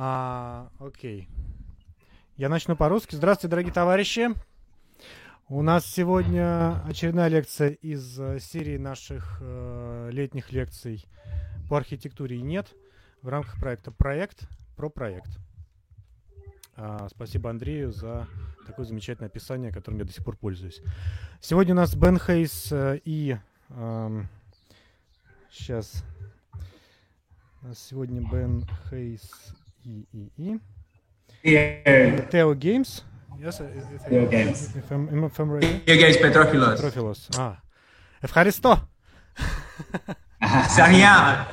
А, окей. Я начну по-русски. Здравствуйте, дорогие товарищи. У нас сегодня очередная лекция из э, серии наших э, летних лекций по архитектуре и нет в рамках проекта «Проект про проект». А, спасибо Андрею за такое замечательное описание, которым я до сих пор пользуюсь. Сегодня у нас Бен Хейс э, и... Э, сейчас. У нас сегодня Бен Хейс и... и, и. Тео Геймс. Yes, Theo Games. If I'm, if I'm ready. Theo Games Petrofilos. Petrofilos. Ah. Ευχαριστώ. Σε rien.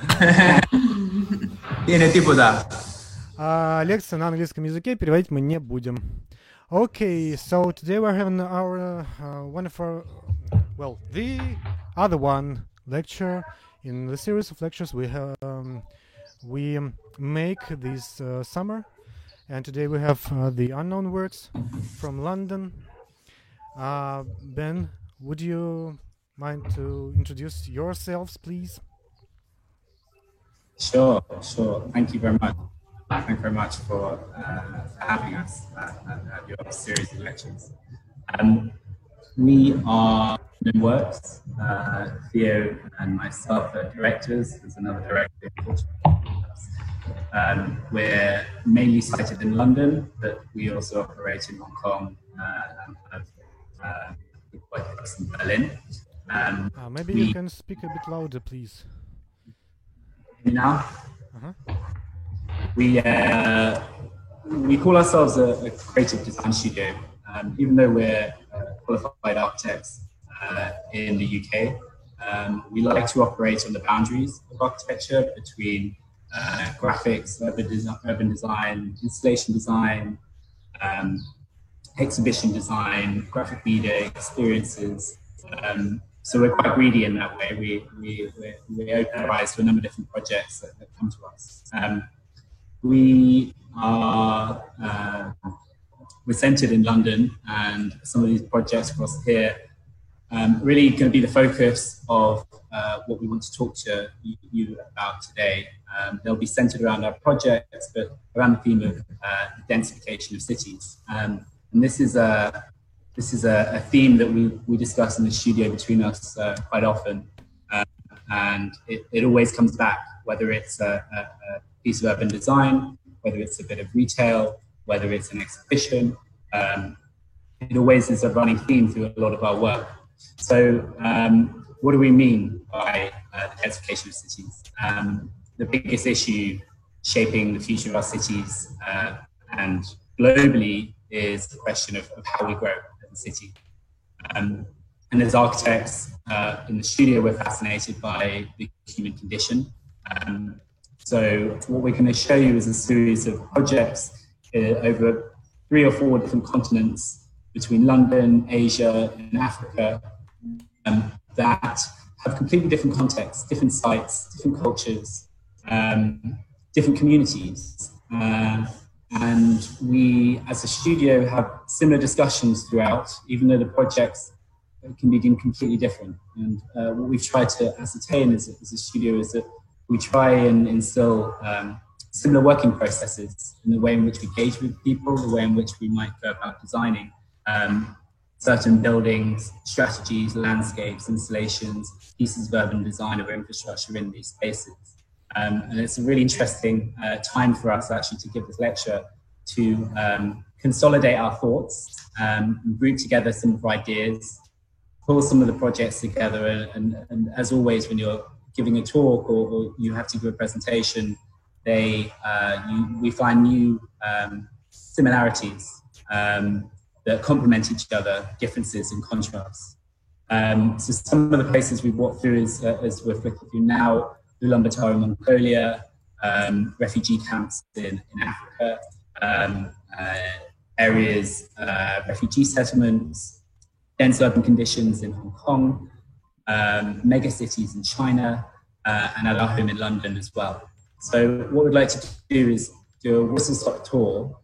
Είναι τίποτα. А, лекция на английском языке переводить мы не будем. Okay, so today we're having our uh, one of our, well, the other one lecture in the series of lectures we have um, we make this uh, summer and today we have uh, the unknown works from London. Uh, ben, would you mind to introduce yourselves, please? Sure, sure. Thank you very much. Thank you very much for uh, having us at, at, your series of lectures. Um, we are Unknown Works. Uh, Theo and myself are directors. There's another director in Portugal um, we're mainly sited in London, but we also operate in Hong Kong uh, and have uh, quite in Berlin. Um, uh, maybe we, you can speak a bit louder, please. Now, uh-huh. we uh, we call ourselves a, a, creative design studio, um, even though we're uh, qualified architects uh, in the UK. Um, we like to operate on the boundaries of architecture between uh, graphics, urban, design, urban design, installation design, um, exhibition design, graphic media experiences. Um, so we're quite greedy in that way. We, we, we, open our eyes to a number of different projects that, that come to us. Um, we are uh, we're centered in London, and some of these projects across here um, really going to be the focus of uh, what we want to talk to you, about today. Um, they'll be centered around our projects, but around the theme of uh, densification of cities. Um, and this is a this is a, a, theme that we, we discuss in the studio between us uh, quite often, uh, and it, it always comes back, whether it's a, a, a, piece of urban design, whether it's a bit of retail, whether it's an exhibition. Um, it always is a running theme through a lot of our work. So, um, what do we mean by uh, the densification of cities? Um, the biggest issue shaping the future of our cities uh, and globally is the question of, of, how we grow as a city. Um, and as architects uh, in the studio, we're fascinated by the human condition. Um, so, what we're going to show you is a series of projects uh, over three or four different continents between London, Asia, and Africa um, that have completely different contexts, different sites, different cultures, um, different communities. Uh, and we, as a studio, have similar discussions throughout, even though the projects can be deemed completely different. And uh, what we've tried to ascertain as a, as a, studio is that we try and instill um, similar working processes in the way in which we engage with people, the way in which we might go about designing um, certain buildings, strategies, landscapes, installations, pieces of urban design or infrastructure in these spaces. Um, and it's a really interesting uh, time for us actually to give this lecture to um, consolidate our thoughts, um, group together some of our ideas, pull some of the projects together. And, and, and as always, when you're giving a talk or, or, you have to give a presentation, they uh, you, we find new um, similarities um, that complement each other, differences and contrasts. Um, so some of the places we've walked through is, uh, as we're flicking through now, Ulaanbaatar in Mongolia, um, refugee camps in, in Africa, um, uh, areas, uh, refugee settlements, dense urban conditions in Hong Kong, um, mega cities in China, uh, and at our home in London as well. So what we'd like to do is do a whistle-stop tour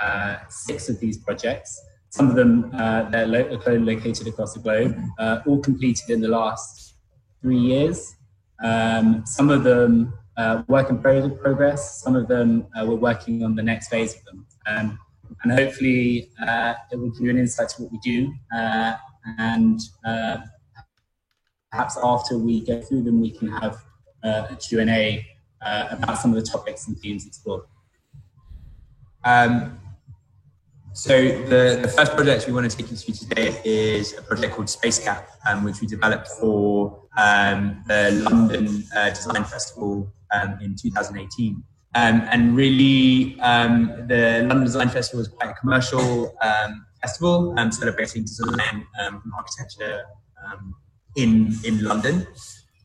uh, six of these projects. Some of them uh, they're lo- located across the globe, uh, all completed in the last three years. Um, some of them uh, work in progress. Some of them uh, we're working on the next phase of them. Um, and hopefully it will give you an insight to what we do. And perhaps after we go through them, we can have a Q&A about some of the topics and themes explored. Um, so the, the first project we want to take you through today is a project called Space Gap, um, which we developed for um, the London uh, Design Festival um, in 2018. Um, and really, um, the London Design Festival is quite a commercial um, festival, celebrating design and architecture in in London.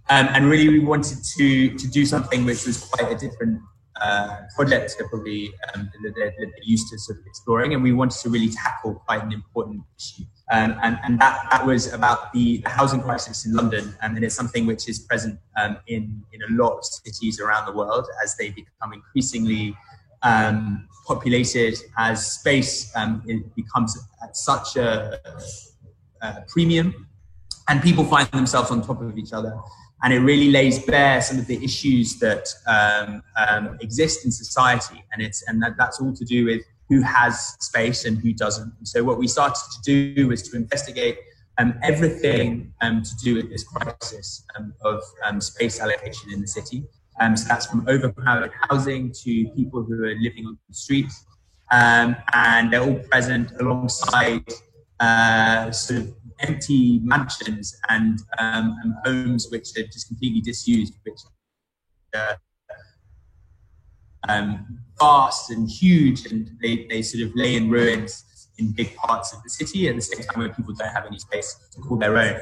and really, we wanted to to do something which was quite a different uh, projects that probably um, that they're, they're, used to sort of exploring, and we wanted to really tackle quite an important issue. Um, and, and that, that was about the, the housing crisis in London, um, and it's something which is present um, in, in a lot of cities around the world as they become increasingly um, populated, as space um, becomes at such a, a premium, and people find themselves on top of each other and it really lays bare some of the issues that um, um, exist in society, and it's and that, that's all to do with who has space and who doesn't. And so what we started to do was to investigate um, everything um, to do with this crisis um, of um, space allocation in the city. so that's from overcrowded housing to people who are living on the streets, and they're all present alongside uh, sort of empty mansions and, um, and homes which are just completely disused, which are um, vast and huge, and they, they sort of lay in ruins in big parts of the city at the same time where people don't have any space to call their own.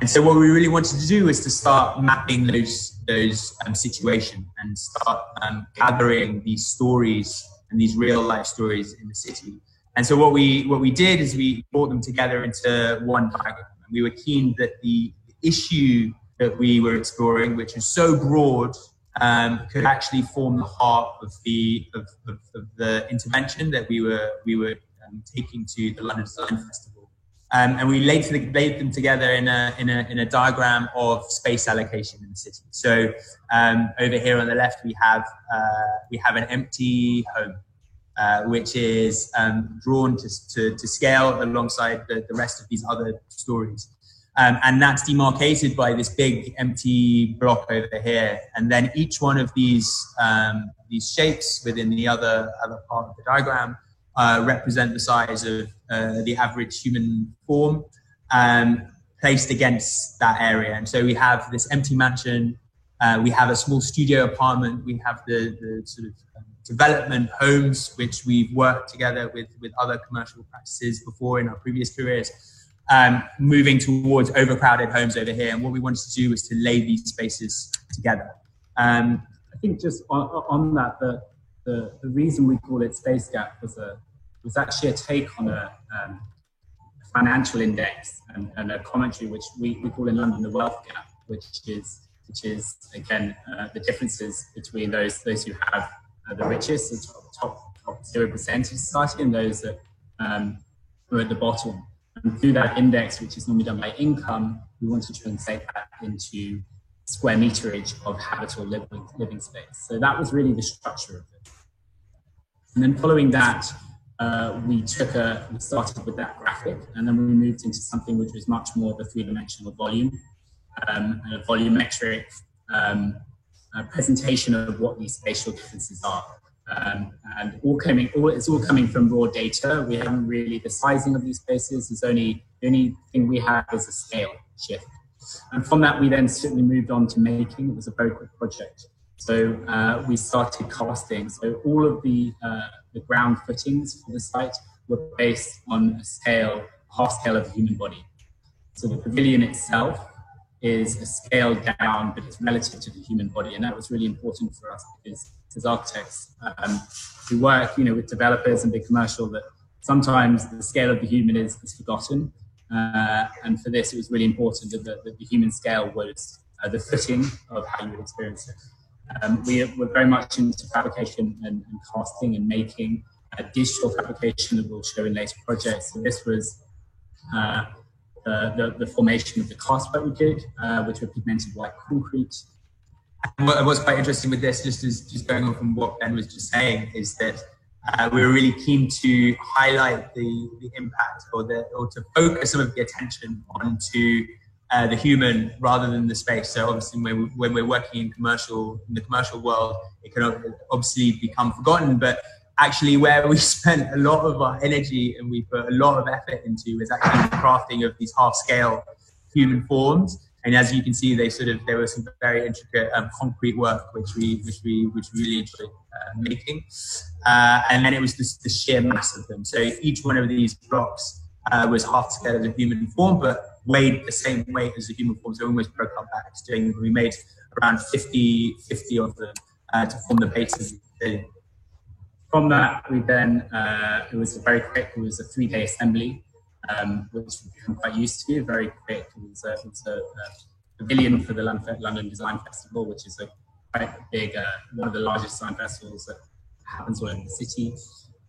And so what we really wanted to do was to start mapping those those um, situations and start um, gathering these stories and these real life stories in the city and so what we what we did is we brought them together into one diagram. And we were keen that the issue that we were exploring, which is so broad, um, could actually form the heart of the of, of, of the intervention that we were we were um, taking to the London Design Festival. Um, and we laid, laid, them together in a, in, a, in a diagram of space allocation in the city. So um, over here on the left, we have uh, we have an empty home uh, which is um, drawn to, to, to, scale alongside the, the rest of these other stories. Um, and that's demarcated by this big empty block over here. And then each one of these, um, these shapes within the other, other part of the diagram uh, represent the size of uh, the average human form um, placed against that area. And so we have this empty mansion, uh, we have a small studio apartment, we have the, the sort of development homes, which we've worked together with, with other commercial practices before in our previous careers, um, moving towards overcrowded homes over here. And what we wanted to do was to lay these spaces together. Um, I think just on, on that, the, the, the, reason we call it Space Gap was, a, was actually a take on a, um, financial index and, and, a commentary which we, we call in London the wealth gap, which is which is again uh, the differences between those those who have uh, the richest, the top, top, zero percent of society, and those that um, are at the bottom. And through that index, which is normally done by income, we wanted to translate that into square meterage of habitable living, living space. So that was really the structure of it. And then following that, uh, we took a, we started with that graphic, and then we moved into something which was much more of a three-dimensional volume, um, a volumetric um, presentation of what these spatial differences are. Um, and all coming, all, it's all coming from raw data. We haven't really the sizing of these spaces. Is only the only thing we have is a scale shift. And from that, we then certainly moved on to making. It was a very quick project. So uh, we started casting. So all of the uh, the ground footings for the site were based on a scale, half scale of the human body. So the pavilion itself is a scale down, but it's relative to the human body. And that was really important for us because as architects, um, we work, you know, with developers and big commercial that sometimes the scale of the human is, is forgotten. Uh, and for this, it was really important that the, that the human scale was uh, the footing of how you would experience it. Um, we were very much into fabrication and, and casting and making a digital fabrication that we'll show in later projects. So this was uh, the, the, formation of the cast that we did, uh, which were pigmented white concrete. And what, what's quite interesting with this, just as just going on from what Ben was just saying, is that uh, we were really keen to highlight the, the impact or the or to focus some of the attention onto uh, the human rather than the space. So obviously, when, we, when we're working in commercial in the commercial world, it can obviously become forgotten. But actually, where we spent a lot of our energy and we put a lot of effort into is actually the crafting of these half scale human forms. And as you can see, they sort of there was some very intricate um, concrete work which we which we which really enjoyed uh, making. Uh, and then it was just the sheer mass of them. So each one of these blocks uh, was half scale of a human form, but weighed the same weight as a human form. So almost broke our backs doing. We made around 50, 50 of them uh, to form the base of the From that, we then, uh, it was a very quick, it was a three day assembly, um, which we've become quite used to, very quick. It was a, it was a, a pavilion for the London Design Festival, which is a quite big, uh, one of the largest design festivals that happens all in the city.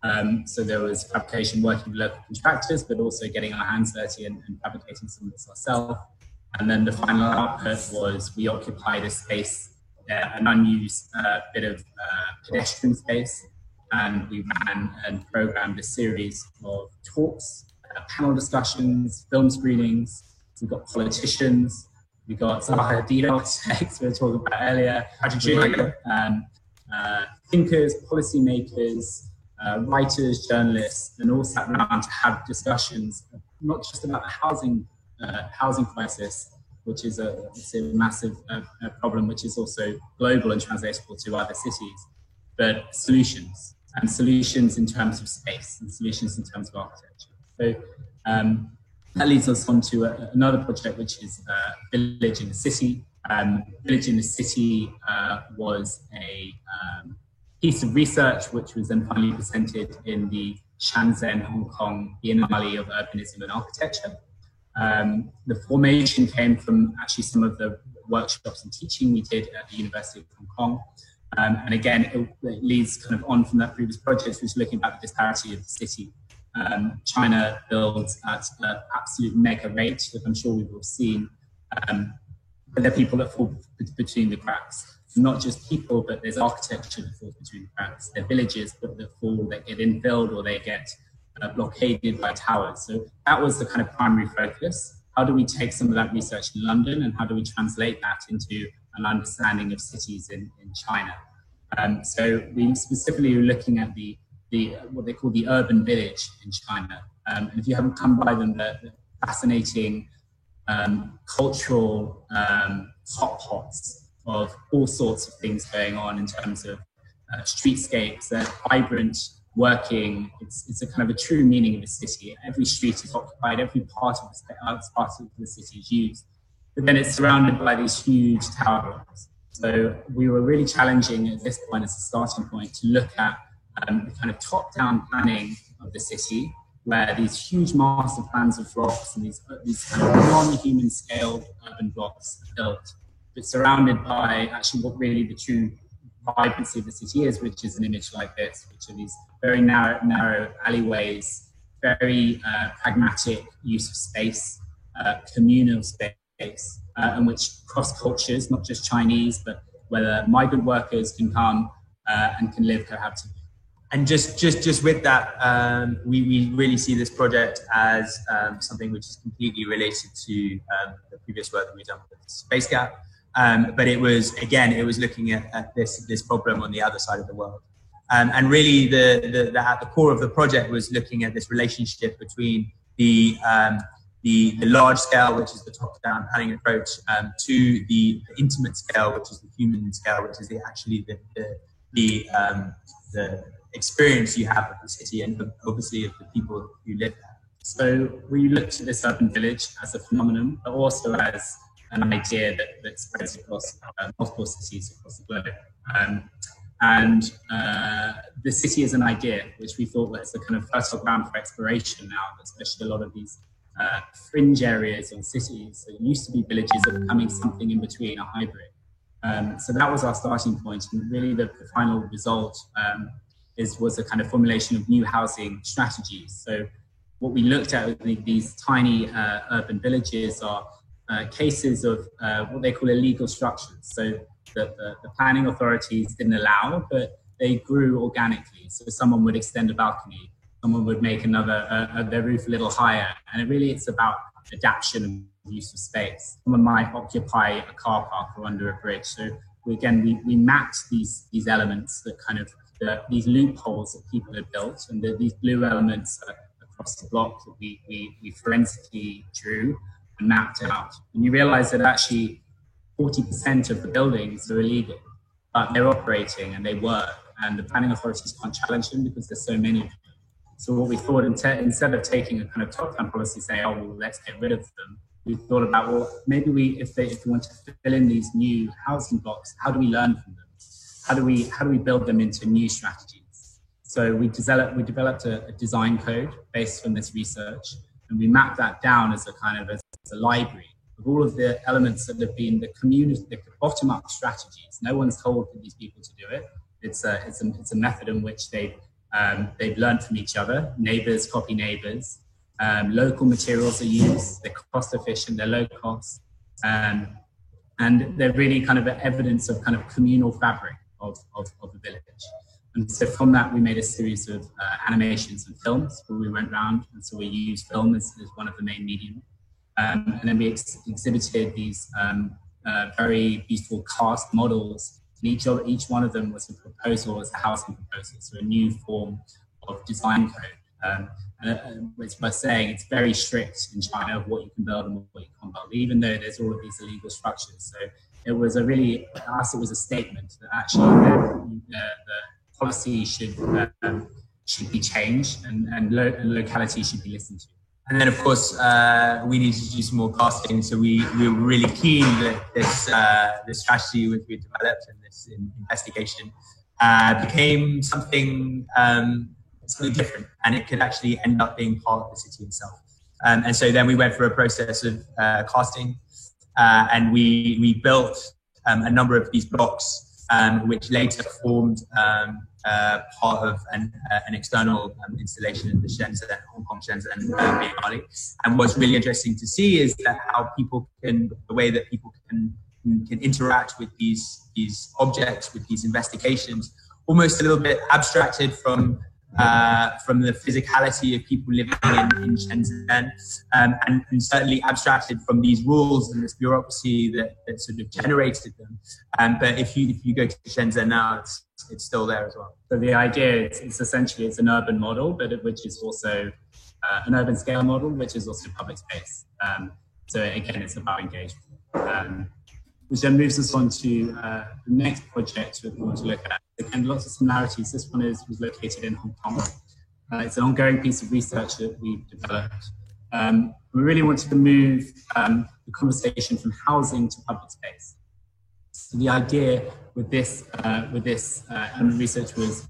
Um, so there was fabrication working with local contractors, but also getting our hands dirty and, and fabricating some of this ourselves. And then the final output was we occupied a space, uh, an unused uh, bit of uh, pedestrian space, and we ran and programmed a series of talks, uh, panel discussions, film screenings. We got politicians, we got Zaha Hadid architects we were talking about earlier, um, uh, thinkers, policymakers, uh, writers, journalists, and all sat around to have discussions, not just about the housing uh, housing crisis, which is a, a massive uh, problem, which is also global and translatable to other cities, but solutions and solutions in terms of space and solutions in terms of architecture. So um, that leads us on to a, another project, which is uh, Village in the City. Um, Village in the City uh, was a um, piece of research which was then finally presented in the Shenzhen, Hong Kong Biennale of Urbanism and Architecture. Um, the formation came from actually some of the workshops and teaching we did at the University of Hong Kong. Um, and again, it, it, leads kind of on from that previous project, which was looking at the disparity of the city. Um, China builds at an absolute mega rate, that I'm sure we've all seen. Um, but there are people that fall between the cracks not just people, but there's architecture that falls between the cracks. There are villages that, that fall, that get infilled or they get uh, blockaded by towers. So that was the kind of primary focus. How do we take some of that research in London and how do we translate that into an understanding of cities in, in China? Um, so we specifically were looking at the, the what they call the urban village in China. Um, and if you haven't come by them, they're, they're fascinating um, cultural um, hot pots of all sorts of things going on in terms of uh, streetscapes. They're vibrant, working. It's, it's a kind of a true meaning of a city. Every street is occupied, every part of the, part of the city is used. But then it's surrounded by these huge tower blocks. So we were really challenging at this point as a starting point to look at um, the kind of top-down planning of the city, where these huge master plans of blocks and these, these kind of non-human scale urban blocks are built but surrounded by actually what really the true vibrancy of the city is, which is an image like this, which are these very narrow, narrow alleyways, very uh, pragmatic use of space, uh, communal space, uh, in which cross cultures, not just Chinese, but whether migrant workers can come uh, and can live cohabitably. And just, just, just with that, um, we, we really see this project as um, something which is completely related to um, the previous work that we've done with Space Gap. Um, but it was again, it was looking at, at, this this problem on the other side of the world, um, and really the, the, the, at the core of the project was looking at this relationship between the um, the, the large scale, which is the top down planning approach, um, to the intimate scale, which is the human scale, which is the, actually the the the, um, the experience you have of the city and obviously of the people who live there. So we looked at this urban village as a phenomenon, but also as an idea that, that spreads across uh, multiple cities across the globe. Um, and uh, the city is an idea, which we thought was a kind of fertile ground for exploration now, especially a lot of these uh, fringe areas in cities that used to be villages are becoming something in between, a hybrid. Um, so that was our starting point, and really the, the final result um, is was a kind of formulation of new housing strategies. So what we looked at with these tiny uh, urban villages are uh, cases of uh, what they call illegal structures. So the, the planning authorities didn't allow, but they grew organically. So someone would extend a balcony, someone would make another uh, their roof a little higher, and it really it's about adaptation and use of space. Someone might occupy a car park or under a bridge. So we, again, we, we mapped these these elements that kind of the, these loopholes that people had built, and the, these blue elements across the block that we, we, we forensically drew and mapped out. And you realize that actually 40% of the buildings are illegal, but they're operating and they work, and the planning authorities can't challenge them because there's so many of them. So what we thought, instead of taking a kind of top-down policy, say, oh, well, let's get rid of them, we thought about, well, maybe we, if they, if we want to fill in these new housing blocks, how do we learn from them? How do we, how do we build them into new strategies? So we developed, we developed a, a design code based on this research, and we mapped that down as a kind of as a library of all of the elements that have been the community, the bottom up strategies. No one's told these people to do it. It's a, it's a, it's a method in which they've, um, they've learned from each other. Neighbors copy neighbors. Um, local materials are used. They're cost efficient. They're low cost. Um, and they're really kind of evidence of kind of communal fabric of, of, of the village. And so from that, we made a series of uh, animations and films where we went around. And so we used film as, as one of the main mediums. Um, and then we ex- exhibited these um, uh, very beautiful cast models. And each, of, each one of them was a proposal, as a housing proposal, so a new form of design code. Um, and uh, it's by saying it's very strict in China of what you can build and what you can't build, even though there's all of these illegal structures. So it was a really, for us, it was a statement that actually the, the, the policy should um, should be changed and, and, lo- and locality should be listened to. And then, of course, uh, we needed to do some more casting. So we, we were really keen that this, uh, this strategy which we developed and this investigation uh, became something, um, something different. And it could actually end up being part of the city itself. Um, and so then we went through a process of uh, casting uh, and we, we built um, a number of these blocks, um, which later formed um, uh, part of an, uh, an external um, installation in the Shenzhen, Hong Kong Shenzhen uh, Biennale. And what's really interesting to see is that how people can, the way that people can can interact with these these objects, with these investigations, almost a little bit abstracted from uh, from the physicality of people living in, in Shenzhen, um, and, and, certainly abstracted from these rules and this bureaucracy that, that sort of generated them. Um, but if you if you go to Shenzhen now, it's it's still there as well. So the idea is essentially it's an urban model, but it, which is also uh, an urban scale model, which is also public space. Um, so again, it's about engagement. Um, which then moves us on to uh, the next project we want to look at. Again, lots of similarities. This one is was located in Hong Kong. Uh, it's an ongoing piece of research that we've developed. Um, we really wanted to move um, the conversation from housing to public space. So the idea with this uh, with this uh, research was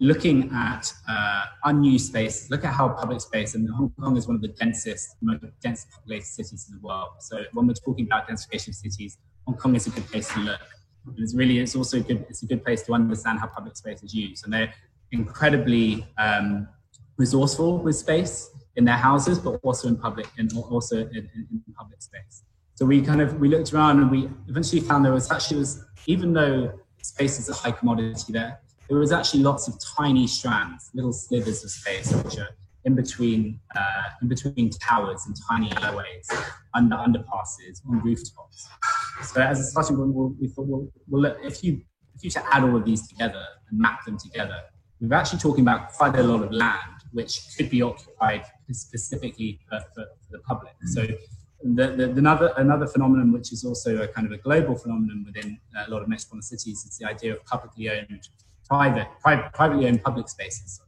looking at uh, unused space, look at how public space, and Hong Kong is one of the densest, most densely populated cities in the world. So when we're talking about densification of cities, Hong Kong is a good place to look. And it's really, it's also a good, it's a good place to understand how public space is used. And they're incredibly um, resourceful with space in their houses, but also in public, and also in, in, in, public space. So we kind of, we looked around and we eventually found there was actually, was, even though space is a high commodity there, there was actually lots of tiny strands, little slivers of space, which are in between uh, in between towers and tiny alleyways, under underpasses, on rooftops. So as a starting point, we'll, we thought, well, well if you if you to add all of these together and map them together, we're actually talking about quite a lot of land which could be occupied specifically for, for, for the public. So the, the, another another phenomenon, which is also a kind of a global phenomenon within a lot of metropolitan cities, is the idea of publicly owned private, private privately owned public spaces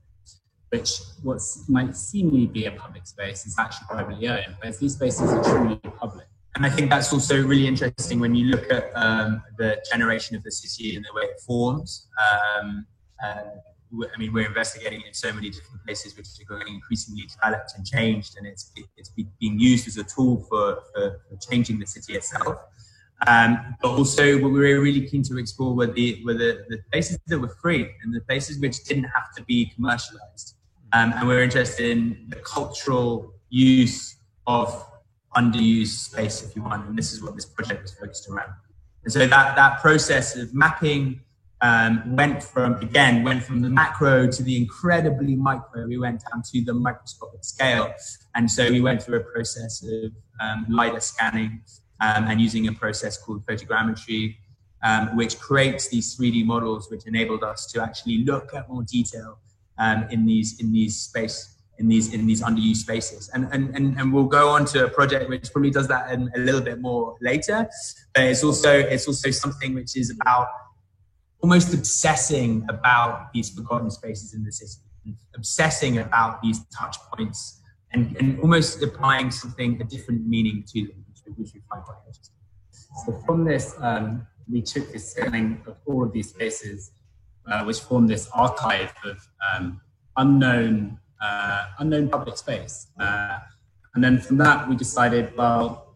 which what might seemingly be a public space is actually privately owned, whereas these spaces are truly public. And I think that's also really interesting when you look at um, the generation of the city and the way it forms. Um, uh, I mean, we're investigating in so many different places, which are going increasingly developed and changed, and it's it's being used as a tool for, for, for changing the city itself. Um, but also, what we were really keen to explore were the were the, the places that were free and the places which didn't have to be commercialized. Um, and we're interested in the cultural use of underused space, if you want. And this is what this project was focused around. And so that, that process of mapping um, went from, again, went from the macro to the incredibly micro. We went down to the microscopic scale. And so we went through a process of um, LiDAR scanning um, and using a process called photogrammetry, um, which creates these 3D models, which enabled us to actually look at more detail um, in these in these space in these in these underused spaces. And and and, and we'll go on to a project which probably does that in a little bit more later. But it's also it's also something which is about almost obsessing about these forgotten spaces in the city, obsessing about these touch points and, and almost applying something, a different meaning to them, which, we find quite interesting. So from this, um, we took this scanning of all of these spaces, uh, which formed this archive of um, unknown, uh, unknown public space. Uh, and then from that, we decided, well,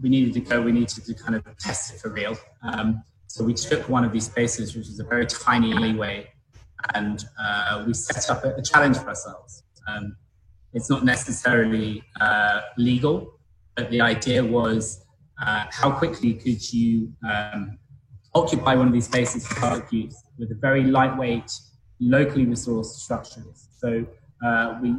we needed to go, we needed to kind of test it for real. Um, so we took one of these spaces, which is a very tiny alleyway, and uh, we set up a, a, challenge for ourselves. Um, it's not necessarily uh, legal, but the idea was uh, how quickly could you um, occupy one of these spaces for public use with a very lightweight, locally resourced structures. So uh, we,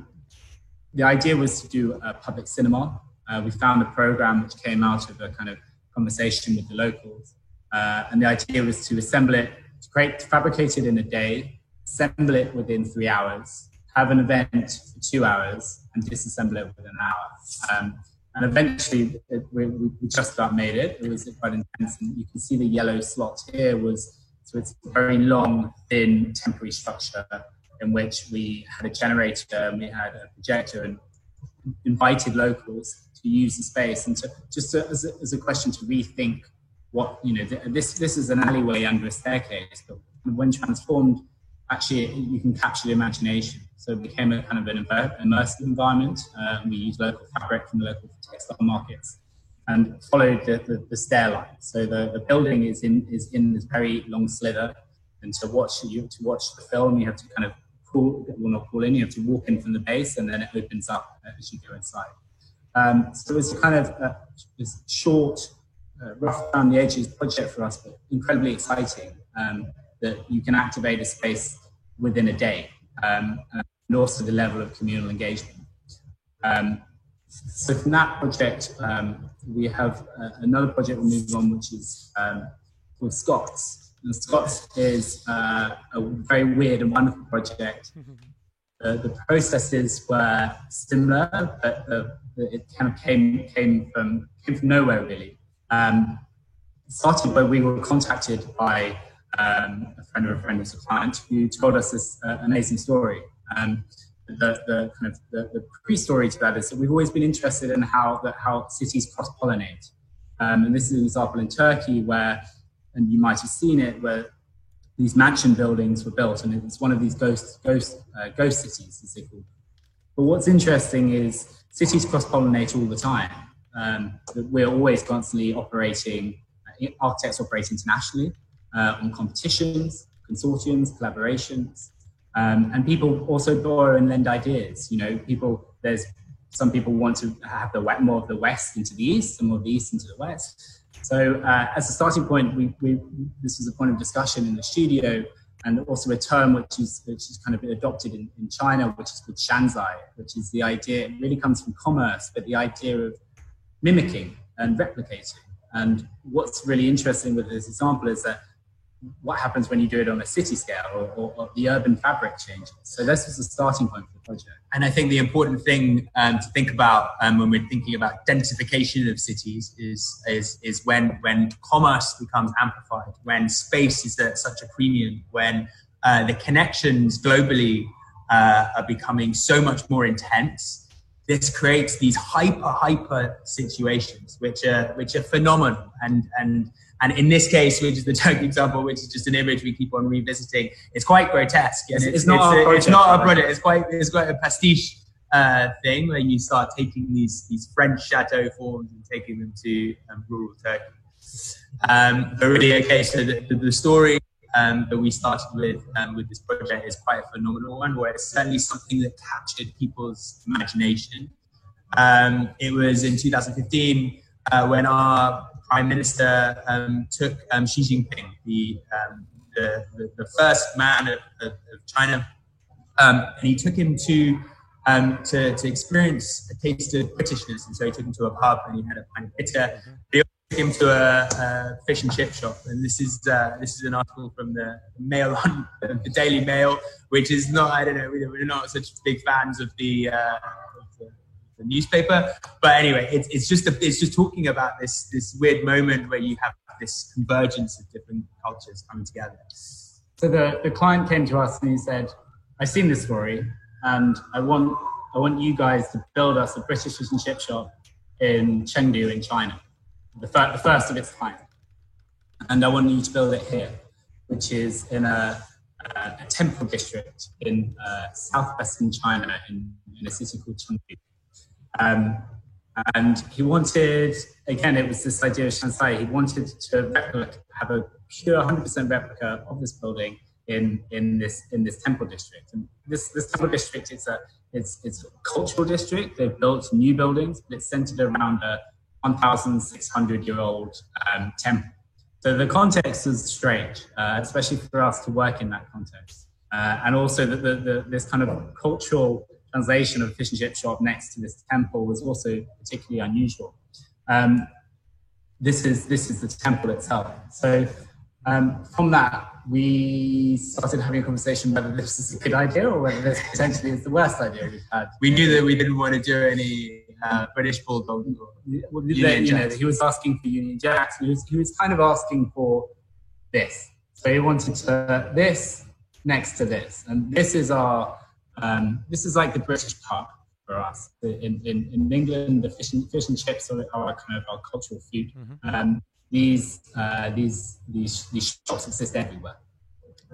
the idea was to do a public cinema. Uh, we found a program which came out of a kind of conversation with the locals uh, and the idea was to assemble it, to create, to fabricate it in a day, assemble it within three hours, have an event for two hours, and disassemble it within an hour. Um, and eventually, it, we, we, just about made it. It was quite intense, and you can see the yellow slot here was so it's a very long, thin, temporary structure in which we had a generator and we had a projector and invited locals to use the space. And to just to, as, a, as a question to rethink what you know this this is an alleyway under a staircase but when transformed actually you can capture the imagination. So it became a kind of an immersive environment uh, we used local fabric from the local textile markets and followed the, the, the stair line. So the, the building is in is in this very long slither and to watch you to watch the film you have to kind of pull well not call in you have to walk in from the base and then it opens up as you go inside um, so it's kind of a, this short uh, rough around the edges project for us, but incredibly exciting um, that you can activate a space within a day, um, and also the level of communal engagement. Um, so from that project, um, we have uh, another project we're moving on, which is um, called Scots. And Scots is uh, a very weird and wonderful project. Uh, the processes were similar, but it kind of came came from came from nowhere really. Um, started when we were contacted by um, a friend of a friend who's a client who told us this uh, amazing story. Um, the, the, kind of the, the, pre-story to that is that we've always been interested in how that how cities cross-pollinate, um, and this is an example in Turkey where, and you might have seen it, where these mansion buildings were built, and it's one of these ghost ghost uh, ghost cities, as they call. But what's interesting is cities cross-pollinate all the time um, we're always constantly operating, uh, architects operate internationally uh, on competitions, consortiums, collaborations, um, and people also borrow and lend ideas. You know, people there's some people want to have the more of the west into the east, and more of the east into the west. So uh, as a starting point, we, we, this was a point of discussion in the studio, and also a term which is which is kind of been adopted in, in China, which is called shanzhai, which is the idea. It really comes from commerce, but the idea of mimicking and replicating. And what's really interesting with this example is that what happens when you do it on a city scale or, or, or the urban fabric changes. So this was the starting point for the project. And I think the important thing um, to think about um, when we're thinking about densification of cities is, is, is when, when commerce becomes amplified, when space is at such a premium, when uh, the connections globally uh, are becoming so much more intense this creates these hyper hyper situations which are which are phenomenal. And and and in this case which is the Turkey example which is just an image we keep on revisiting it's quite grotesque. And it's, it's, not it's, a, it's not a project. It's quite it's quite a pastiche uh, thing where you start taking these these French chateau forms and taking them to um, rural Turkey. Um, but really okay so the, the, the story um, that we started with um, with this project is quite a phenomenal one, where it's certainly something that captured people's imagination. Um, it was in 2015 uh, when our prime minister um, took um, Xi Jinping, the, um, the, the, the, first man of, of, of China, um, and he took him to, um, to, to experience a taste of Britishness. And so he took him to a pub and he had a pint of bitter. Him to a, a, fish and chip shop. And this is, uh, this is an article from the Mail on the Daily Mail, which is not, I don't know, we're not such big fans of the, uh, the newspaper. But anyway, it's, it's just a, it's just talking about this this weird moment where you have this convergence of different cultures coming together. So the, the client came to us and he said, "I've seen this story, and I want I want you guys to build us a British fish and chip shop in Chengdu in China, the, fir- the first of its kind, and I want you to build it here, which is in a a temple district in uh, southwestern China in, in a city called Chengdu. Um, and he wanted, again, it was this idea of Shanzhai, he wanted to have a pure 100% replica of this building in, in, this, in this temple district. And this, this temple district, it's a, it's, it's a cultural district. They've built new buildings, but it's centered around a 1,600 year old um, temple. So the context is strange, uh, especially for us to work in that context. Uh, and also the, the, the, this kind of cultural translation of fish and chip shop next to this temple was also particularly unusual. Um, this is this is the temple itself. So um, from that, we started having a conversation whether this is a good idea or whether this potentially is the worst idea we've had. We knew that we didn't want to do any uh, British bulldog. Well, the, you know, he was asking for Union Jacks. He was, he was kind of asking for this. So he wanted to, this next to this, and this is our um, this is like the British pub for us. In, in, in England, the fish and, fish and chips are, are kind of our cultural food. Mm-hmm. Um, these, uh, these, these, these shops exist everywhere.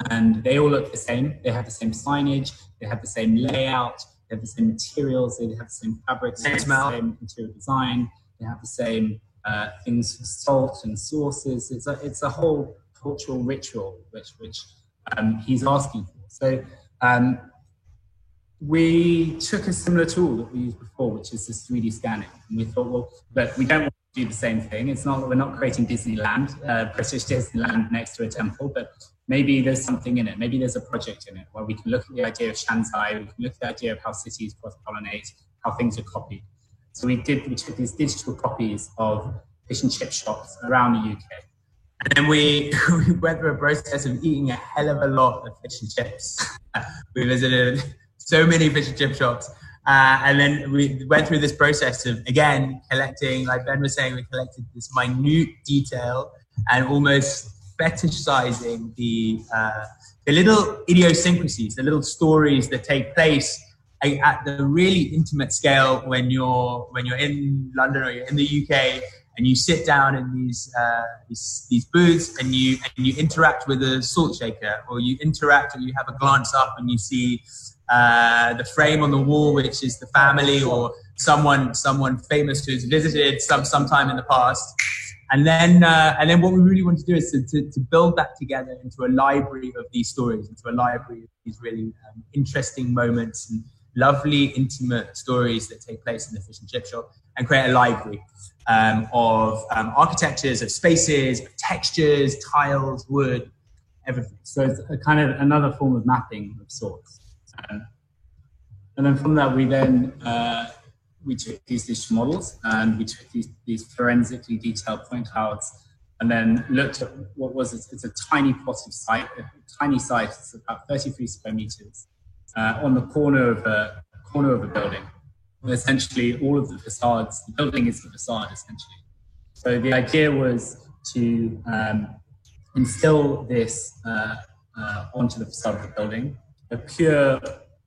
And they all look the same. They have the same signage, they have the same layout, they have the same materials, they have the same fabrics, same, the same interior design, they have the same uh, things for salt and sauces. It's a, it's a whole cultural ritual which, which um, he's asking for. So um, we took a similar tool that we used before, which is this 3D scanning. And we thought, well, but we don't want to do the same thing. It's not we're not creating Disneyland, uh, British Disneyland next to a temple, but maybe there's something in it. Maybe there's a project in it where we can look at the idea of Shanzhai, we can look at the idea of how cities cross-pollinate, how things are copied. So we did we took these digital copies of fish and chip shops around the UK. And then we, we went through a process of eating a hell of a lot of fish and chips. we visited so many fish and chip shops. Uh, and then we went through this process of again collecting, like Ben was saying, we collected this minute detail and almost fetishizing the uh, the little idiosyncrasies, the little stories that take place at the really intimate scale when you're when you're in London or you're in the UK and you sit down in these uh, these, these booths and you and you interact with a salt shaker or you interact or you have a glance up and you see uh, the frame on the wall, which is the family or someone someone famous who's visited some sometime in the past. And then, uh, and then, what we really want to do is to, to, to, build that together into a library of these stories, into a library of these really um, interesting moments and lovely, intimate stories that take place in the fish and chip shop, and create a library um, of um, architectures, of spaces, of textures, tiles, wood, everything. So it's a kind of another form of mapping of sorts. Um, and then from that, we then uh, we took these digital models and we took these, these forensically detailed point clouds and then looked at what was it? It's a tiny plot of site, a tiny site. It's about 33 square meters uh, on the corner of a corner of a building. essentially, all of the facades, the building is the facade essentially. So the idea was to um, instill this uh, uh, onto the facade of the building a pure,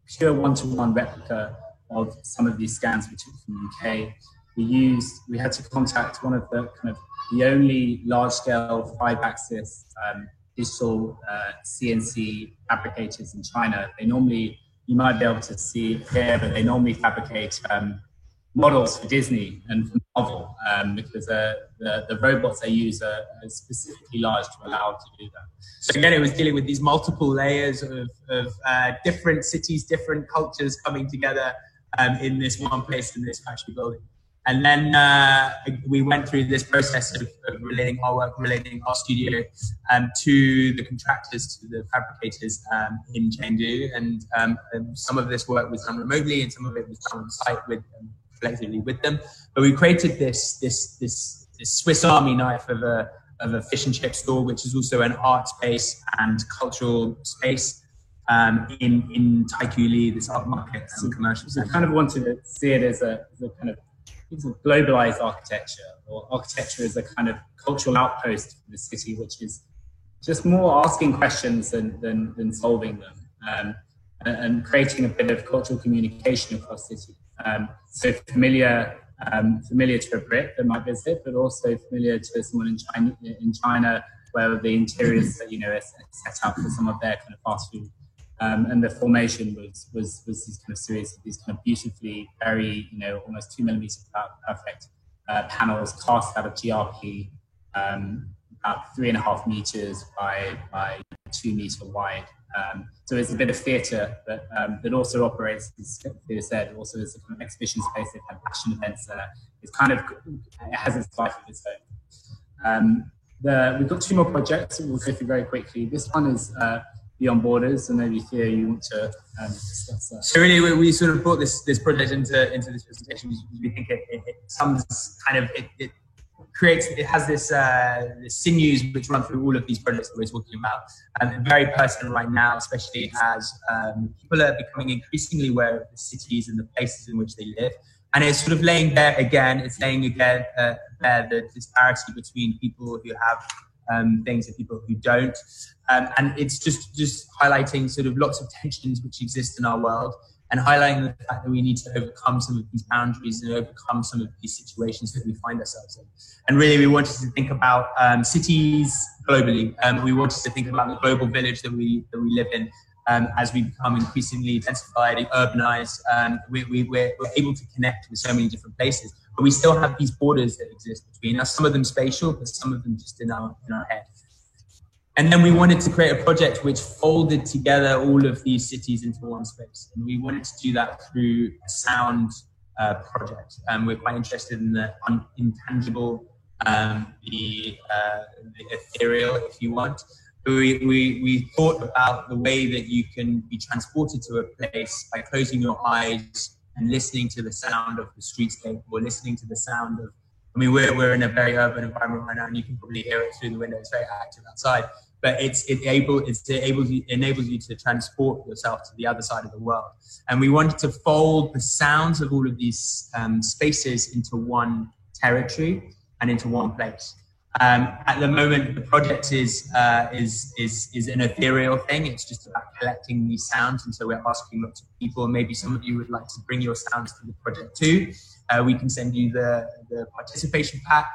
pure one-to-one replica of some of these scans we took from the UK. We used, we had to contact one of the kind of the only large-scale five-axis um, digital uh, CNC fabricators in China. They normally, you might be able to see here, but they normally fabricate um, models for Disney and for Marvel um, because uh, the, the robots they use are, are, specifically large to allow to do that. So again, it was dealing with these multiple layers of, of uh, different cities, different cultures coming together um, in this one place in this factory building. And then uh, we went through this process of, of, relating our work, relating our studio um, to the contractors, to the fabricators um, in Chengdu. And, um, and, some of this work was done remotely, and some of it was done on site with um, collectively with them. But we created this this this, this Swiss Army knife of a of a fish and chip store, which is also an art space and cultural space um, in in Taikoo Li, this art market and commercial. So I kind of wanted to see it as a, as a kind of globalized architecture, or architecture as a kind of cultural outpost for the city, which is just more asking questions than, than, than solving them, um, and, and, creating a bit of cultural communication across city. Um, so familiar, um, familiar to a Brit that might visit, but also familiar to someone in China, in China where the interiors, you know, are set up for some of their kind of fast food um, and the formation was, was, was these kind of series of these kind of beautifully, very, you know, almost two millimeters perfect uh, panels cast out of GRP, um, about three and a half meters by, by two meter wide. Um, so it's a bit of theatre that, um, that also operates, as Theo said, also as a kind of exhibition space. They've had passion events there. It's kind of, it has its life of its own. Um, the, we've got two more projects we'll go through very quickly. This one is uh, beyond borders and maybe here you want to um, discuss that. So really we, we, sort of brought this this project into into this presentation because we think it, it, it sums kind of it, it, creates it has this uh, sinews which run through all of these projects that we're talking about and very personal right now especially as um, people are becoming increasingly aware of the cities and the places in which they live. And it's sort of laying bare again it's laying again uh, bare the disparity between people who have um, things and people who don't. Um, and it's just just highlighting sort of lots of tensions which exist in our world and highlighting the fact that we need to overcome some of these boundaries and overcome some of these situations that we find ourselves in. And really, we wanted to think about um, cities globally. Um, we wanted to think about the global village that we that we live in. Um, as we become increasingly densified, and urbanized, um, we, we, we're, we're able to connect with so many different places. We still have these borders that exist between us. Some of them spatial, but some of them just in our in our head. And then we wanted to create a project which folded together all of these cities into one space. And we wanted to do that through a sound uh, project. And um, we're quite interested in the un- intangible, um, the, uh, the ethereal, if you want. We, we, we thought about the way that you can be transported to a place by closing your eyes and listening to the sound of the streetscape or listening to the sound of I mean, we're, we're in a very urban environment right now, and you can probably hear it through the window. It's very active outside, but it's it able it's able enables you to transport yourself to the other side of the world. And we wanted to fold the sounds of all of these um, spaces into one territory and into one place. Um, at the moment, the project is, uh, is, is, is an ethereal thing. It's just about collecting these sounds. And so we're asking lots of people, maybe some of you would like to bring your sounds to the project too. Uh, we can send you the, the participation pack.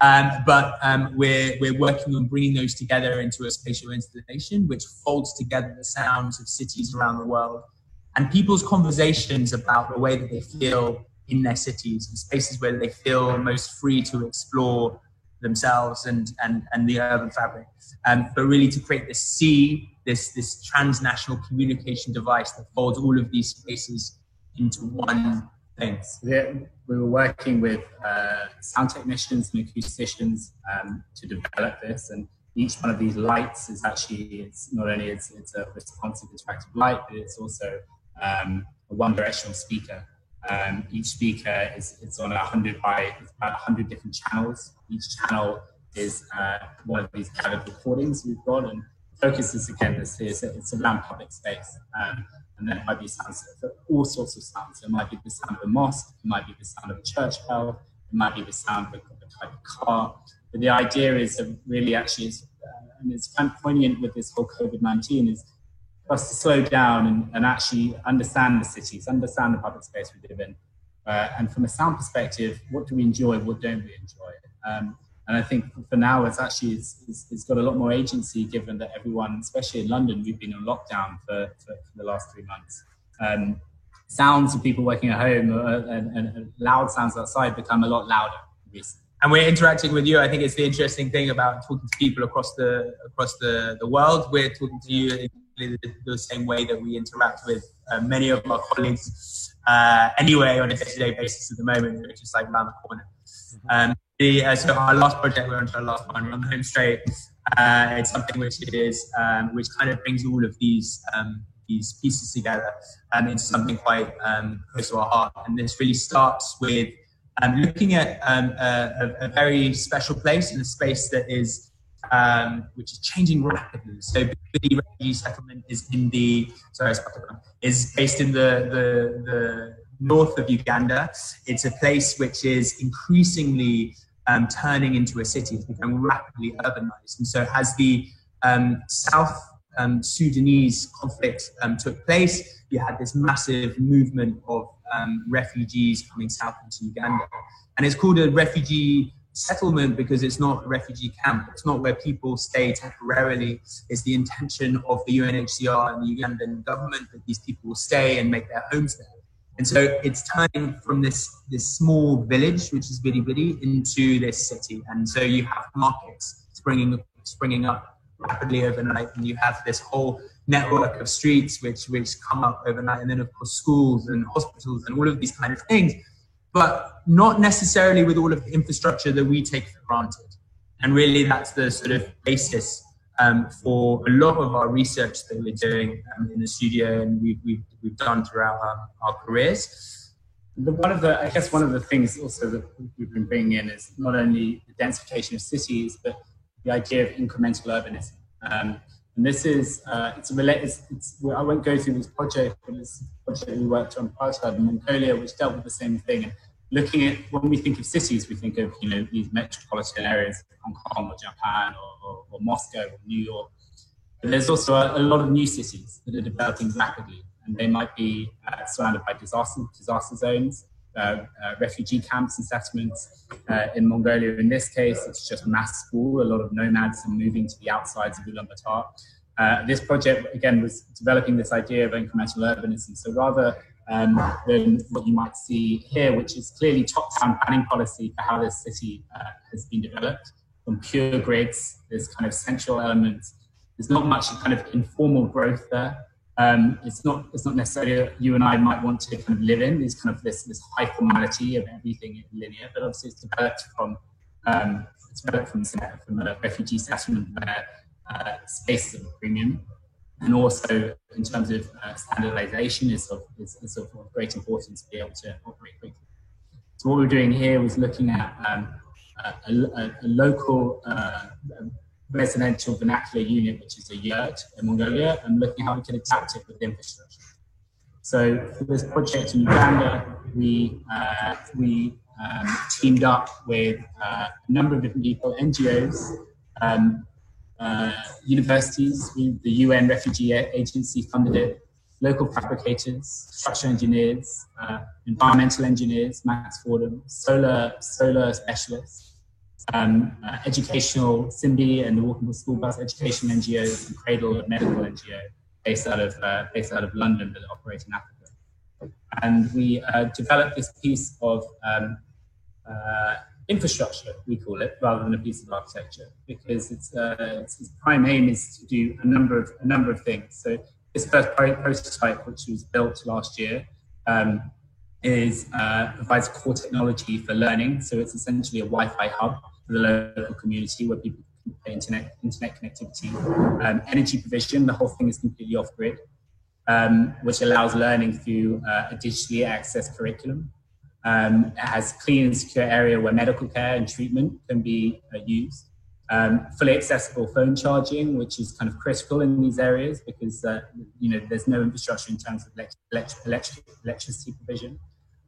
Um, but um, we're, we're working on bringing those together into a spatial installation, which folds together the sounds of cities around the world and people's conversations about the way that they feel in their cities and spaces where they feel most free to explore themselves and, and, and the urban fabric. Um, but really to create this C, this, this transnational communication device that folds all of these spaces into one thing. We were working with uh, sound technicians and acousticians um, to develop this and each one of these lights is actually it's not only it's, it's a responsive interactive light but it's also um, a one directional speaker um, each speaker is on a hundred by about hundred different channels. Each channel is uh, one of these gathered recordings we've got, and focus is again this is it's around public space, um, and then it might be sounds for all sorts of sounds. So It might be the sound of a mosque, it might be the sound of a church bell, it might be the sound of a, type of car. But the idea is that really actually is, uh, and it's kind of poignant with this whole COVID nineteen is for us to slow down and, and actually understand the cities, understand the public space we live in. Uh, and from a sound perspective, what do we enjoy? What don't we enjoy? Um, and I think for now, it's actually it's, it's, it's got a lot more agency given that everyone, especially in London, we've been in lockdown for, for, for the last three months. Um, sounds of people working at home uh, and, and, loud sounds outside become a lot louder recently and we're interacting with you. I think it's the interesting thing about talking to people across the across the, the world. We're talking to you the, the, same way that we interact with uh, many of our colleagues uh, anyway on a day-to-day basis at the moment. We're just like around the corner. Mm-hmm. Um, the, uh, so our last project, we're on to our last one, we're on the home straight. Uh, it's something which is um, which kind of brings all of these um, these pieces together um, into something quite um, close to our heart. And this really starts with um, looking at um, a, a, very special place in a space that is um, which is changing rapidly. So the refugee settlement is in the sorry, is based in the, the, the north of Uganda. It's a place which is increasingly um, turning into a city. It's becoming rapidly urbanized, and so as the um, South um, Sudanese conflict um, took place, you had this massive movement of um, refugees coming south into Uganda. And it's called a refugee settlement because it's not a refugee camp. It's not where people stay temporarily. It's the intention of the UNHCR and the Ugandan government that these people will stay and make their homes there. And so it's turning from this, this small village, which is Bidi Bidi, into this city. And so you have markets springing, springing up rapidly overnight, and you have this whole network of streets which which come up overnight, and then of course schools and hospitals and all of these kind of things, but not necessarily with all of the infrastructure that we take for granted. And really, that's the sort of basis um, for a lot of our research that we're doing um, in the studio and we've, we've, we've done throughout our, our careers. The, one of the, I guess, one of the things also that we've been bringing in is not only the densification of cities, but the idea of incremental urbanism. Um, and this is, uh, it's a related, it's, it's, I won't go through this project, but it's a project we worked on prior to in Mongolia, which dealt with the same thing. And looking at, when we think of cities, we think of, you know, these metropolitan areas, Hong Kong or Japan or, or, or Moscow or New York. But there's also a, a, lot of new cities that are developing rapidly, and they might be uh, surrounded by disaster, disaster zones. Uh, uh, refugee camps and settlements. Uh, in Mongolia, in this case, it's just mass school. A lot of nomads are moving to the outsides of Ulaanbaatar. Uh, this project, again, was developing this idea of incremental urbanism. So rather um, than what you might see here, which is clearly top-down planning policy for how this city uh, has been developed, from pure grids, there's kind of central elements. There's not much kind of informal growth there. Um, it's not it's not necessarily you and I might want to kind of live in. There's kind of this this high formality of everything linear, but obviously it's developed from um, it's developed from, from a refugee settlement where uh, space is a premium, and also in terms of uh, standardization is of, is, is of great importance to be able to operate quickly. So what we're doing here was looking at um, a, a, a, local uh, residential vernacular unit, which is a yurt in Mongolia, and looking how we can adapt it with infrastructure. So for this project in Uganda, we, uh, we um, teamed up with uh, a number of different people, NGOs, um, uh, universities, we, the UN Refugee Agency funded it, local fabricators, structural engineers, uh, environmental engineers, Max Fordham, solar, solar specialists, um, uh, educational SIMBI and the Walking School Bus Education NGO and Cradle Medical NGO based out of uh, based out of London that operate in Africa. And we uh, developed this piece of um, uh, infrastructure, we call it, rather than a piece of architecture, because its, uh, its, its prime aim is to do a number of a number of things. So this first prototype, which was built last year, um, is uh, provides core technology for learning. So it's essentially a Wi-Fi hub for the local community where people can pay internet, internet connectivity. Um, energy provision, the whole thing is completely off grid, um, which allows learning through uh, a digitally accessed curriculum. Um, it has clean and secure area where medical care and treatment can be uh, used. Um, fully accessible phone charging, which is kind of critical in these areas because uh, you know there's no infrastructure in terms of elect- elect- electricity provision.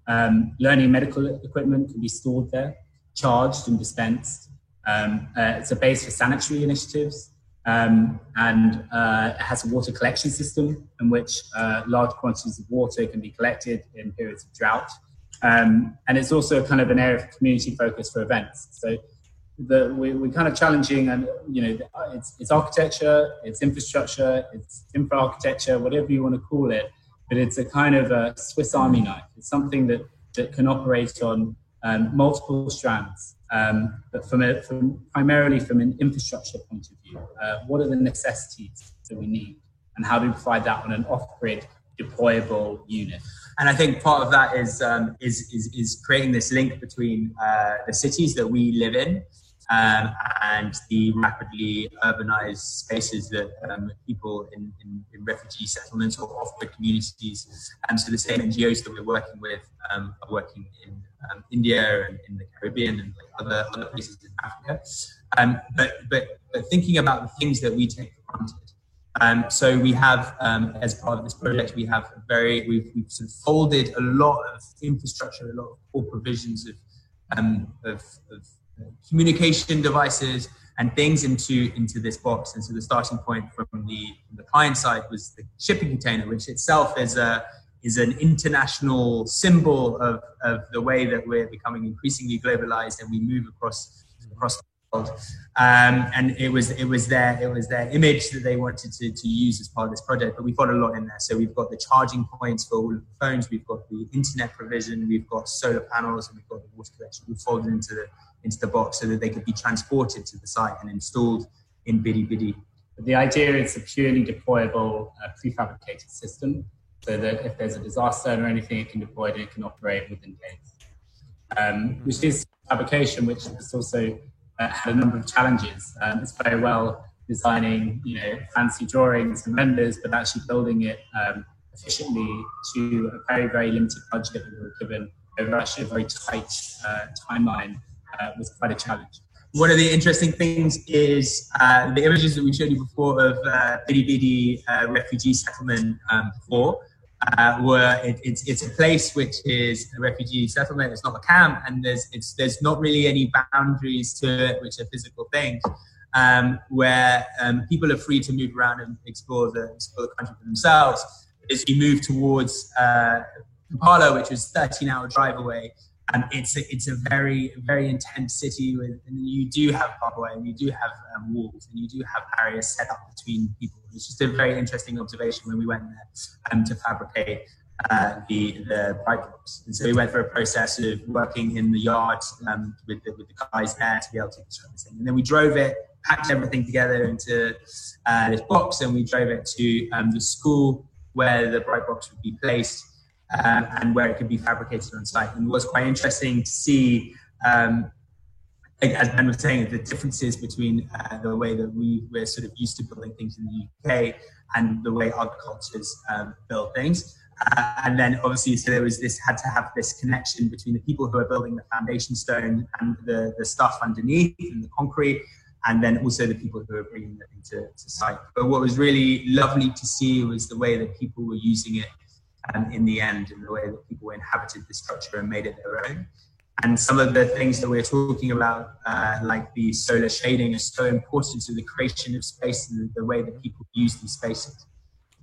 Um, learning medical equipment can be stored there charged and dispensed. Um, uh, it's a base for sanitary initiatives um, and uh, it has a water collection system in which uh, large quantities of water can be collected in periods of drought. Um, and it's also kind of an area of community focus for events. So the, we, are kind of challenging and you know it's, it's architecture, it's infrastructure, it's infra architecture, whatever you want to call it, but it's a kind of a Swiss Army knife. It's something that, that can operate on um, multiple strands, um, but from, a, from, primarily from an infrastructure point of view. Uh, what are the necessities that we need? and how do we provide that on an off-grid deployable unit. And I think part of that is um, is, is, is creating this link between uh, the cities that we live in um, and the rapidly urbanized spaces that um, people in, in, in, refugee settlements or off-grid communities. And so the same NGOs that we're working with um, are working in um, India and in the Caribbean and like other other places in Africa. Um, but but but thinking about the things that we take for granted. Um, so we have, as part of this project, we have very we've, we've sort of folded a lot of infrastructure, a lot of core provisions of of, of communication devices and things into into this box. And so the starting point from the from the client side was the shipping container, which itself is a is an international symbol of, of the way that we're becoming increasingly globalized and we move across across the world. Um, and it was it was their it was their image that they wanted to, to use as part of this project. But we've got a lot in there. So we've got the charging points for all of the phones, we've got the internet provision, we've got solar panels, and we've got the water collection. We've folded into the into the box so that they could be transported to the site and installed in Bidi Bidi. The idea is a purely deployable uh, prefabricated system so that if there's a disaster or anything, it can deploy it and it can operate within days. Um, which is fabrication, which has also uh, had a number of challenges. Um, it's very well designing, you know, fancy drawings and renders, but actually building it um, efficiently to a very, very limited budget that we were given over actually a very tight uh, timeline uh, was quite a challenge. One of the interesting things is uh, the images that we showed you before of uh, Bidi Bidi uh, refugee settlement um, before. Uh, were it, it's it's a place which is a refugee settlement. It's not a camp, and there's it's there's not really any boundaries to it, which are physical things, um, where um, people are free to move around and explore the explore the country for themselves. As you move towards uh, Kampala, which is 13 hour drive away, um, it's a, it's a very very intense city with, and you do have barbed and you do have um, walls and you do have barriers set up between people. It's just a very interesting observation when we went there um, to fabricate uh, the the bright box. And so we went through a process of working in the yard um, with the, with the guys there to be able to construct this thing. And then we drove it, packed everything together into uh, this box, and we drove it to um, the school where the bright box would be placed um, and where it could be fabricated on site. And it was quite interesting to see, um, as Ben was saying, the differences between uh, the way that we were sort of used to building things in the UK and the way other cultures um, build things. Uh, and then obviously, so there was this had to have this connection between the people who are building the foundation stone and the, the stuff underneath and the concrete, and then also the people who are bringing the thing to, to site. But what was really lovely to see was the way that people were using it um, in the end in the way that people inhabited the structure and made it their own. And some of the things that we're talking about, uh, like the solar shading, are so important to the creation of space and the way that people use these spaces.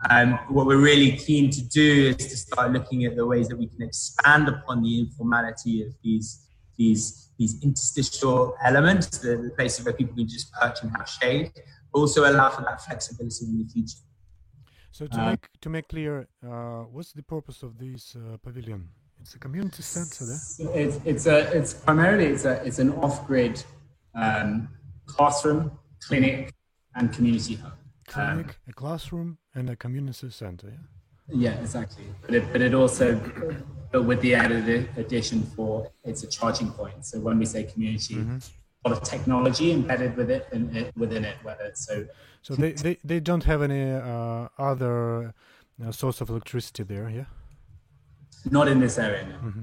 Um, what we're really keen to do is to start looking at the ways that we can expand upon the informality of these these these interstitial elements, the, the places where people can just perch and have shade, also allow for that flexibility in the future. So to uh, make to make clear, uh, what's the purpose of this uh, pavilion? It's a community center, there. It's it's a it's primarily it's a it's an off-grid um, classroom, clinic, and community hub. Clinic, um, a classroom, and a community center. Yeah. Yeah, exactly. But it but it also but with the added addition for it's a charging point. So when we say community, mm-hmm lot of technology embedded with it, in, it within it, whether it's so. So they, they, they don't have any uh, other uh, source of electricity there, yeah. Not in this area. No. Mm-hmm.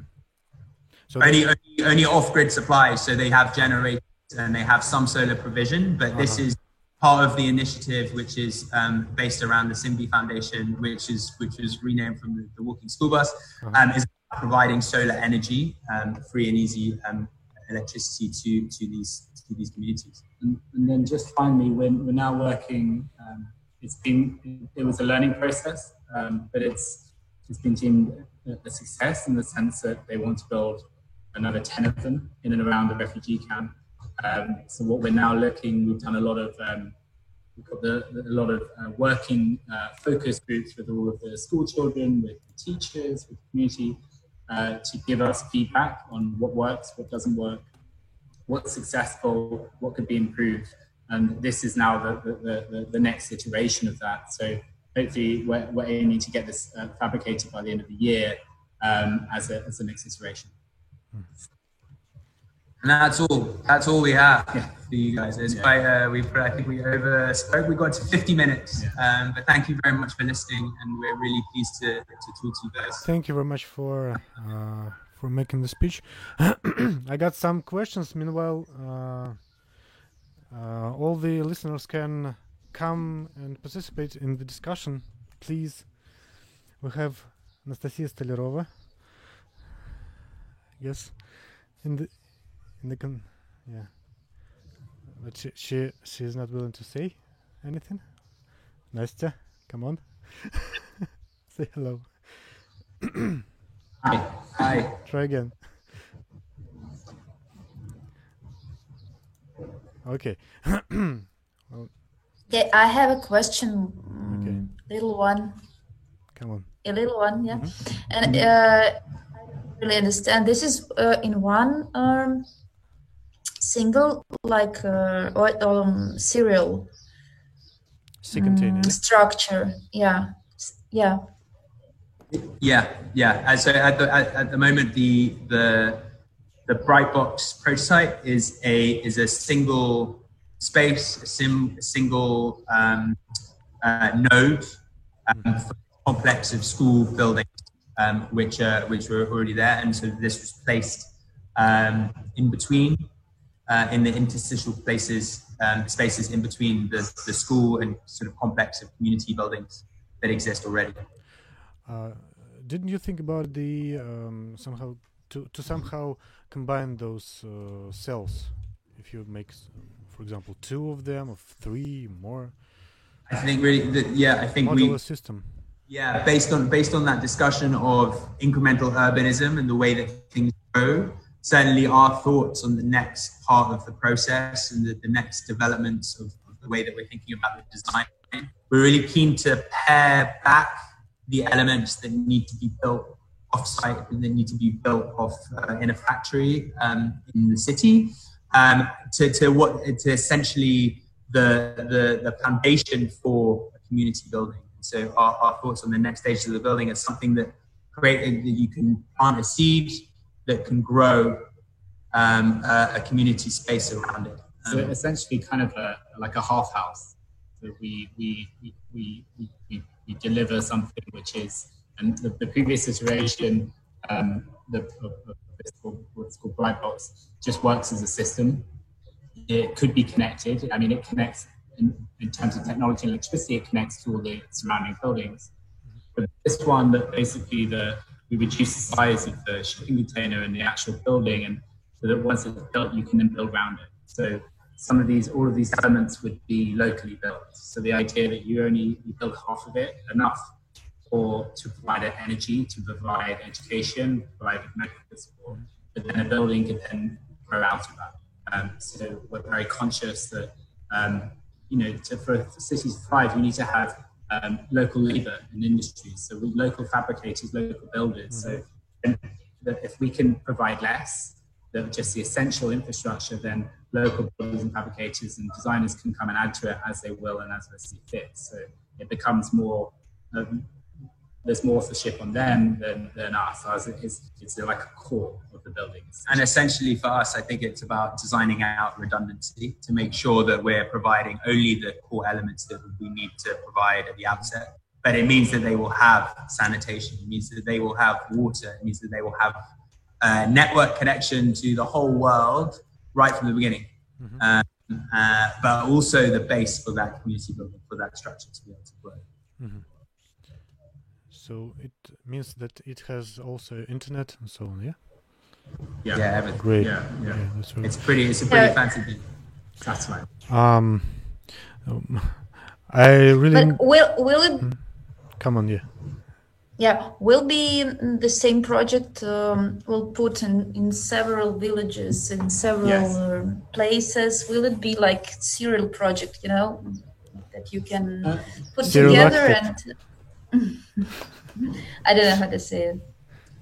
So only, only, only off-grid supplies. So they have generators and they have some solar provision, but uh-huh. this is part of the initiative, which is um, based around the Simbi Foundation, which is which was renamed from the, the Walking School Bus, uh-huh. um, is providing solar energy, um, free and easy um, electricity to, to these to these communities. And, and then just finally, when we're now working, um, it's been it was a learning process, um, but it's it's been deemed a success in the sense that they want to build another ten of them in and around the refugee camp. Um, so what we're now looking, we've done a lot of um, we've got the, a lot of uh, working uh, focus groups with all of the school children, with the teachers, with the community, uh, to give us feedback on what works, what doesn't work, what's successful, what could be improved. And this is now the, the, the, the next iteration of that. So hopefully we're, we're aiming to get this uh, fabricated by the end of the year um, as, a, as the next iteration. And that's all. That's all we have yeah. For you guys. It's yeah. quite. Uh, we I think we over spoke. We got to 50 minutes. Yeah. Um, but thank you very much for listening, and we're really pleased to, to talk to you guys. Thank you very much for uh, for making the speech. I got some questions. Meanwhile, uh, uh, all the listeners can come and participate in the discussion. Please, we have Anastasia Stolerova. Yes, in the in the con yeah, but she she she is not willing to say anything. Nastya, come on, say hello. Hi. Hi. Try again. Okay. well, yeah, I have a question. Okay. Little one. Come on. A little one, yeah. Mm-hmm. And uh, I really understand. This is uh, in one um, single, like uh, or um, serial. Um, structure. Yeah. Yeah. Yeah, yeah. So at the at, at the moment, the the the Brightbox prototype is a is a single space, a, sim, a single um, uh, node um, for a complex of school buildings, um, which uh, which were already there, and so this was placed um, in between, uh, in the interstitial places, um, spaces in between the, the school and sort of complex of community buildings that exist already. Uh, didn't you think about the um, somehow to to somehow combine those uh, cells? If you make for example two of them or three more? I think really the, yeah i think modular we system. Yeah based on based on that discussion of incremental urbanism and the way that things grow certainly our thoughts on the next part of the process and the, the next developments of, of the way that we're thinking about the design we're really keen to pare back the elements that need to be built off-site and that need to be built off uh, in a factory um, in the city um, to, to what to essentially the, the, the foundation for a community building. So our, our thoughts on the next stage of the building is something that create that you can plant a seed that can grow um, a, a, community space around it. so essentially, kind of a, like a half house. So we we we we, we, we deliver something which is and the, the previous iteration, um, the, called, what's called Brightbox, just works as a system. It could be connected. I mean, it connects in, in terms of technology and electricity, it connects to all the surrounding buildings. But this one, that basically the we reduce the size of the shipping container and the actual building, and so that once it's built, you can then build around it. So some of these, all of these elements would be locally built. So the idea that you only you build half of it, enough or to provide energy, to provide education, provide medical support, but then a building can then grow out of that. Um, so we're very conscious that, um, you know, to, for, for, cities to thrive, you need to have um, local labor and industries. So we, local fabricators, local builders. Mm-hmm. So if we can provide less, than just the essential infrastructure, then local builders and fabricators and designers can come and add to it as they will and as they see fit. So it becomes more um, there's more authorship on them than, than us. So it's, it's like a core of the buildings. And essentially for us, I think it's about designing out redundancy to make sure that we're providing only the core elements that we need to provide at the outset. But it means that they will have sanitation. It means that they will have water. It means that they will have a network connection to the whole world right from the beginning. Mm-hmm. Um, uh, but also the base for that community building, for that structure to be able to grow. Mm-hmm. So it means that it has also internet and so on, yeah? Yeah, yeah everything. Great. Yeah, yeah. yeah that's really it's pretty. It's a pretty fancy thing. That's right. Um, um, I really. But will will it? Hmm? Come on, yeah. Yeah, will be the same project. Um, will put in in several villages in several yes. uh, places. Will it be like serial project? You know, that you can uh, put together and. I don't know how to say it.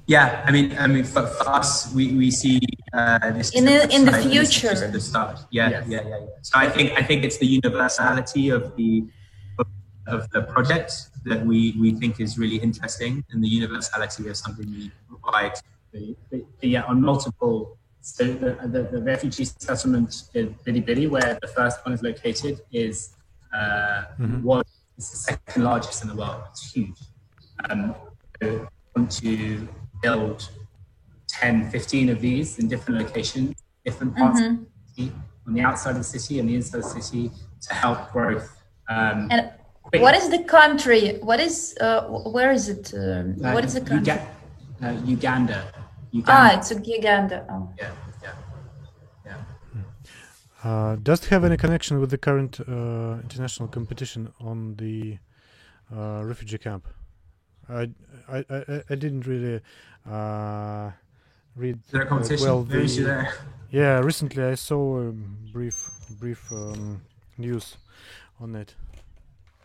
Yeah, I mean, I mean, for, for us, we, we see uh, this in the, in the future. the start. Yeah, yes. yeah, yeah, yeah. So I think I think it's the universality of the of of the project that we, we think is really interesting and the universality of something we provide. yeah, on multiple. So the, the, the, refugee settlement in Bidi Bidi, where the first one is located, is uh, mm-hmm. was the second largest in the world. It's huge. Um, we want to build 10, 15 of these in different locations, different parts mm-hmm. of the city, on the outside of the city and the inside of the city to help growth. Um, and what is the country? What is uh, where is it? Uh, what is the country? Uga- uh, Uganda. Uganda. Ah, it's Uganda. Oh. Yeah. Uh, does it have any connection with the current uh, international competition on the uh, refugee camp? I, I, I, I didn't really uh, read competition? well. The, yeah, recently I saw a brief brief um, news on it.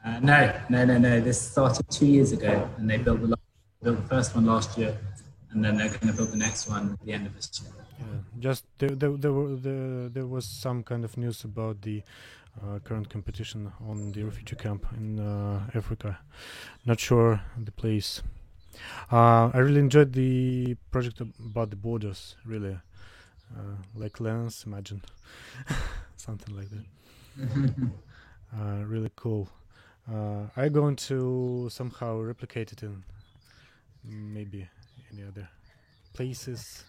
Uh, no, no, no, no. This started two years ago, and they built the built the first one last year, and then they're going to build the next one at the end of this year. Yeah, just there, there, there, were, there, there was some kind of news about the uh, current competition on the refugee camp in uh, Africa. Not sure the place. Uh, I really enjoyed the project about the borders. Really, uh, like Lens, imagine something like that. Uh, really cool. Uh, I'm going to somehow replicate it in maybe any other places,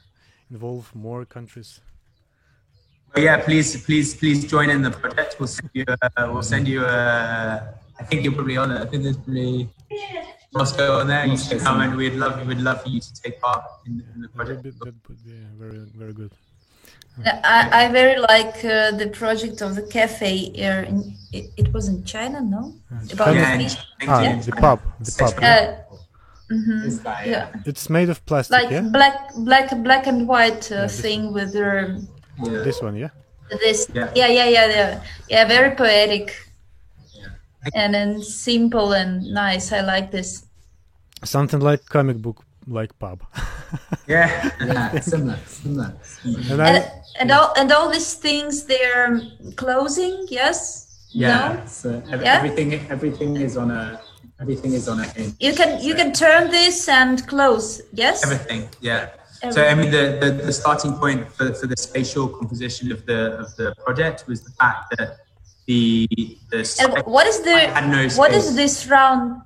involve more countries. Oh, yeah, please, please, please join in the project. We'll send you. Uh, we'll send you. Uh, I think you're probably on it. I think there's probably Moscow on there. You should come, and we'd love. We'd love for you to take part in, in the project. That would be very, very good. I, I very like uh, the project of the cafe here. In, it, it was in China, no? About yeah, the, ah, yeah. the pub. The pub. Uh, mm-hmm, yeah. It's made of plastic. Like yeah? black, black, black and white uh, yeah, thing with the. Yeah. This one, yeah. This, yeah, yeah, yeah, yeah, yeah. yeah very poetic. And then simple and nice. I like this. Something like comic book like pub. yeah, yeah, similar, similar. And, I, and all and all these things they're closing yes yeah no? so every, yeah? everything everything is on a everything is on a hinge. you can you can turn this and close yes everything yeah everything. so i mean the, the, the starting point for, for the spatial composition of the of the project was the fact that the the what is the no what is this round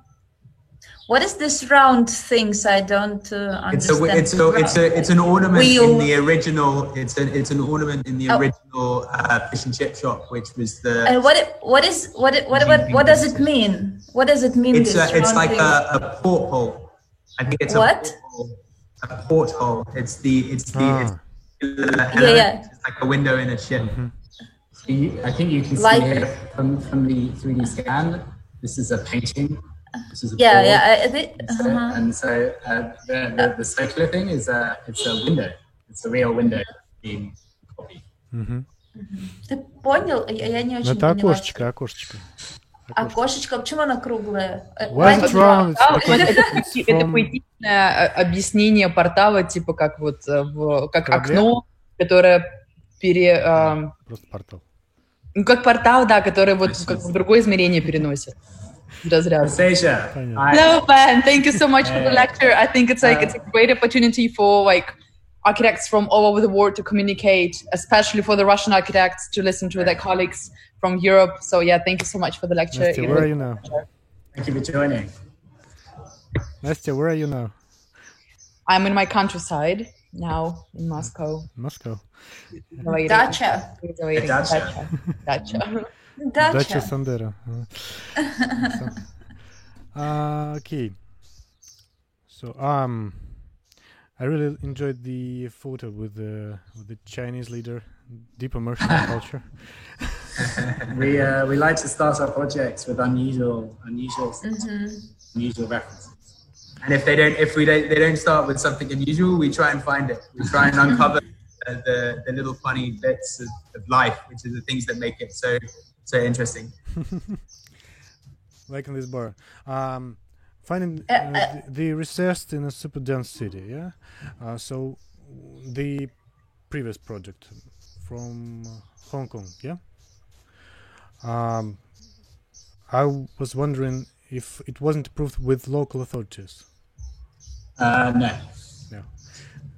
what is this round things? I don't uh, understand. It's a, it's a, it's a, it's an ornament Wheel. in the original. It's an, it's an ornament in the oh. original uh, fish and chip shop, which was the. And what, it, what is, what, it, what, what, what does it mean? What does it mean? It's a, it's like a, a porthole. I think it's what? a porthole. A porthole. It's the, it's the, ah. it's the yeah, yeah. It's like a window in a ship. Mm-hmm. I think you can see like, here from, from the 3D scan. This is a painting this is a yeah, board. yeah. Think, uh-huh. And so uh, the, the, the, circular thing is a it's a window. It's a real window being copied. Mm-hmm. Ты понял? Я не очень Это окошечко, окошечко. Окошечко, почему оно круглое? Why it round? Это поэтичное объяснение портала, типа как вот как окно, которое пере... Просто портал. Ну, как портал, да, который вот как в другое измерение переносит. does it out. Sasha. Hello, Ben. Thank you so much for the lecture. I think it's like it's a uh, great opportunity for like architects from all over the world to communicate, especially for the Russian architects to listen to their colleagues from Europe. So yeah, thank you so much for the lecture. Nastya, where are you now? Thank you for joining. Nastya, where are you now? I'm in my countryside now in Moscow. Moscow. Dacha. Dacha. Dacha. Dacia. Dacia Sandero. uh, okay. So um, I really enjoyed the photo with the with the Chinese leader. Deep immersion in culture. we uh, we like to start our projects with unusual unusual mm-hmm. unusual references. And if they don't, if we don't, they don't start with something unusual, we try and find it. We try and uncover the, the little funny bits of, of life, which are the things that make it so so interesting. like in this bar. Um, finding uh, uh, the, the research in a super dense city, yeah? Uh, so the previous project from Hong Kong, yeah? Um, I was wondering if it wasn't approved with local authorities. Uh, no. No.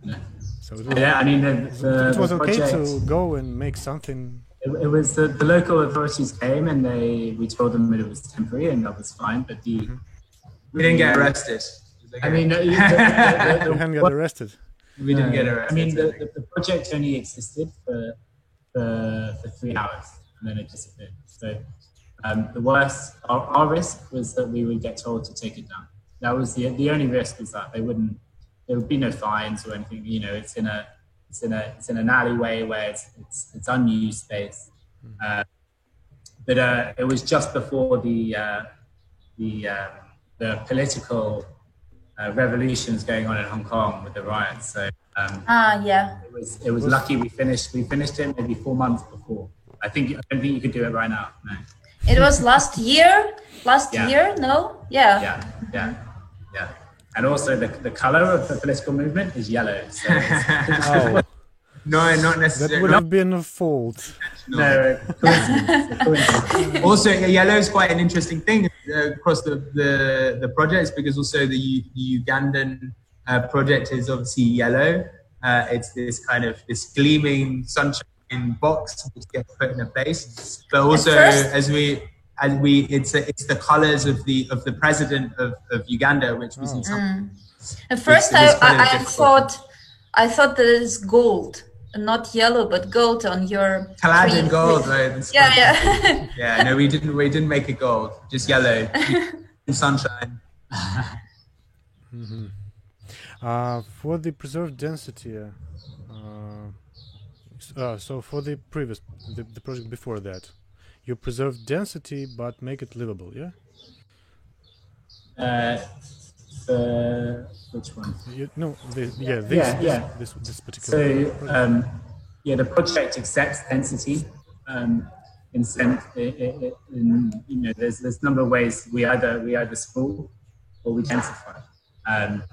No. So it was, Yeah, I mean, the, the, it was the okay project, to go and make something. It, it was the, the local authorities came and they we told them that it was temporary and that was fine. But the We didn't get arrested. I mean, the, the, the, You the, haven't the, got arrested. we didn't get arrested. I mean, the, the, the project only existed for, for, for three hours and then it disappeared. So um, the worst, our, our risk was that we would get told to take it down. That was the, the only risk was that they wouldn't, there would be no fines or anything. You know, it's in a, it's in a, it's in an alleyway where it's, it's, it's unused space. Uh, but uh, it was just before the, uh, the, um, the political uh, revolutions going on in Hong Kong with the riots. So um, Ah, yeah. it was it was lucky we finished we finished it maybe four months before. I think I don't think you could do it right now. No. It was last year. Last Yeah. year? No. Yeah. Yeah, yeah, yeah. And also the, the color of the political movement is yellow. So Oh, no, not necessarily. that necessarily. would have been a fault. no, coincidence, coincidence. also, yellow is quite an interesting thing uh, across the, the, the projects because also the, the Ugandan uh, project is obviously yellow. Uh, it's this kind of this gleaming sunshine box which gets put in a place, but also first- as we as we it's it's the colors of the of the president of, of Uganda, which was in some At first, it was I, I, I thought, I thought that it's gold, not yellow, but gold on your. clad tree. in gold. Right? That's Yeah, yeah. Yeah, no, we didn't. We didn't make it gold. Just yellow, in sunshine. Uh, for the preserved density, uh, uh, so for the previous, the, the project before that, you preserve density but make it livable, yeah? Uh, the, which one? You, no, the, yeah, this, Yeah, yeah. this, this particular. So um, yeah, the project accepts density. Um, in, sen- i- i- i- in you know, there's there's a number of ways we either we either spool or we densify. Um,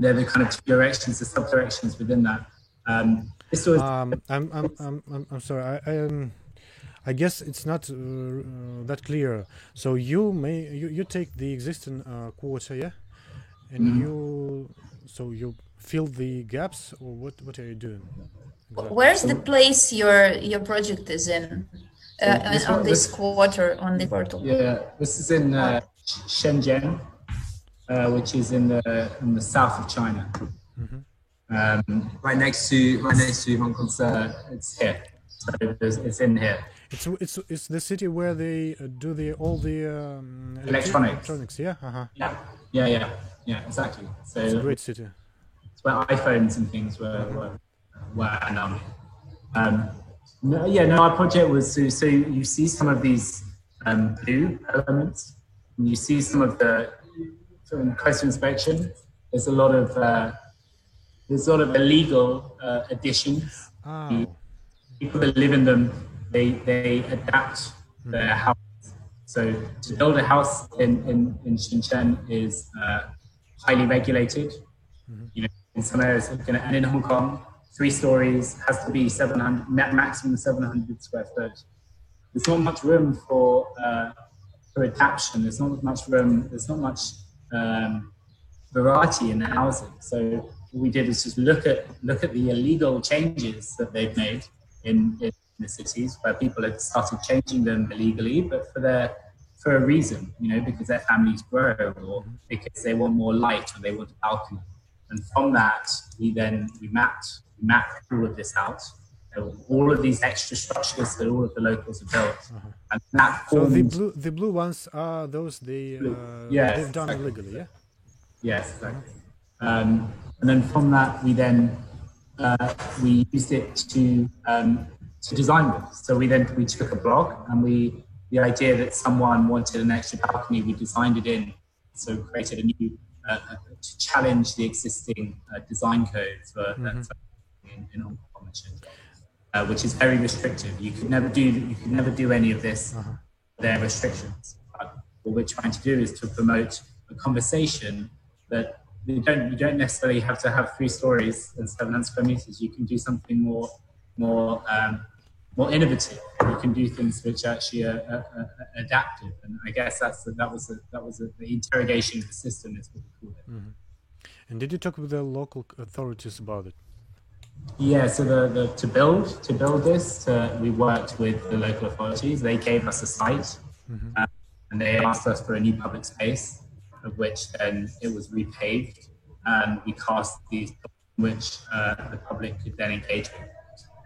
they're the kind of two directions, the sub directions within that. Um, this was Um, I'm, I'm, I'm, I'm, I'm sorry. I, I, um, I guess it's not uh, uh, that clear. So you may you, you take the existing uh, quarter, yeah, and Mm-hmm. you so you fill the gaps, or what? What are you doing? exactly? Where's the place your your project is in? Uh, this on one- this this- quarter on the portal. Yeah, this is in uh, Shenzhen, uh, which is in the in the south of China. Um, Right next to right next to Hong Kong. it's uh, it's here, so there's, it's in here. It's it's it's the city where they uh, do the all the um, Electronics. Electronics, yeah. Uh-huh. Yeah, yeah, yeah, yeah, exactly. So It's a great city. it's where iPhones and things were were, were and um, um, no, yeah, no, our project was so, so you see some of these um, blue elements, and you see some of the from closer inspection. There's a lot of uh, there's a lot of illegal uh, additions. Oh, People that live in them, they they adapt their house. So to build a house in in, in Shenzhen is uh, highly regulated. You know, in some areas, gonna- and in Hong Kong, three stories has to be 700 maximum 700 square foot. There's not much room for uh, for adaptation. There's not much room. There's not much um, variety in the housing. So what we did is just look at look at the illegal changes that they've made in, in the cities where people had started changing them illegally, but for their for a reason, you know, because their families grow or because they want more light or they want a balcony. And from that, we then we mapped we mapped all of this out. All of these extra structures that all of the locals have built, and that so the blue the blue ones are those they uh, Yes, they've done exactly. illegally, yeah. Yes, exactly. Um, and then from that, we then uh, we used it to um, to design with. So we then we took a block and we the idea that someone wanted an extra balcony, we designed it in. So created a new uh, uh, to challenge the existing uh, design code for for in, in Hong Kong uh, which is very restrictive. You could never do you could never do any of this. There are restrictions. But what we're trying to do is to promote a conversation that you don't you don't necessarily have to have three stories and 700 square meters. You can do something more more um, more innovative. You can do things which actually are, are, are adaptive, and I guess that's the, that was the, that was the, the interrogation of the system is what we call it. Mm-hmm. And did you talk with the local authorities about it? Yeah, so the, the to build to build this, to, we worked with the local authorities. They gave us a site, mm-hmm. uh, and they asked us for a new public space, of which then it was repaved, and we cast these which uh, the public could then engage with.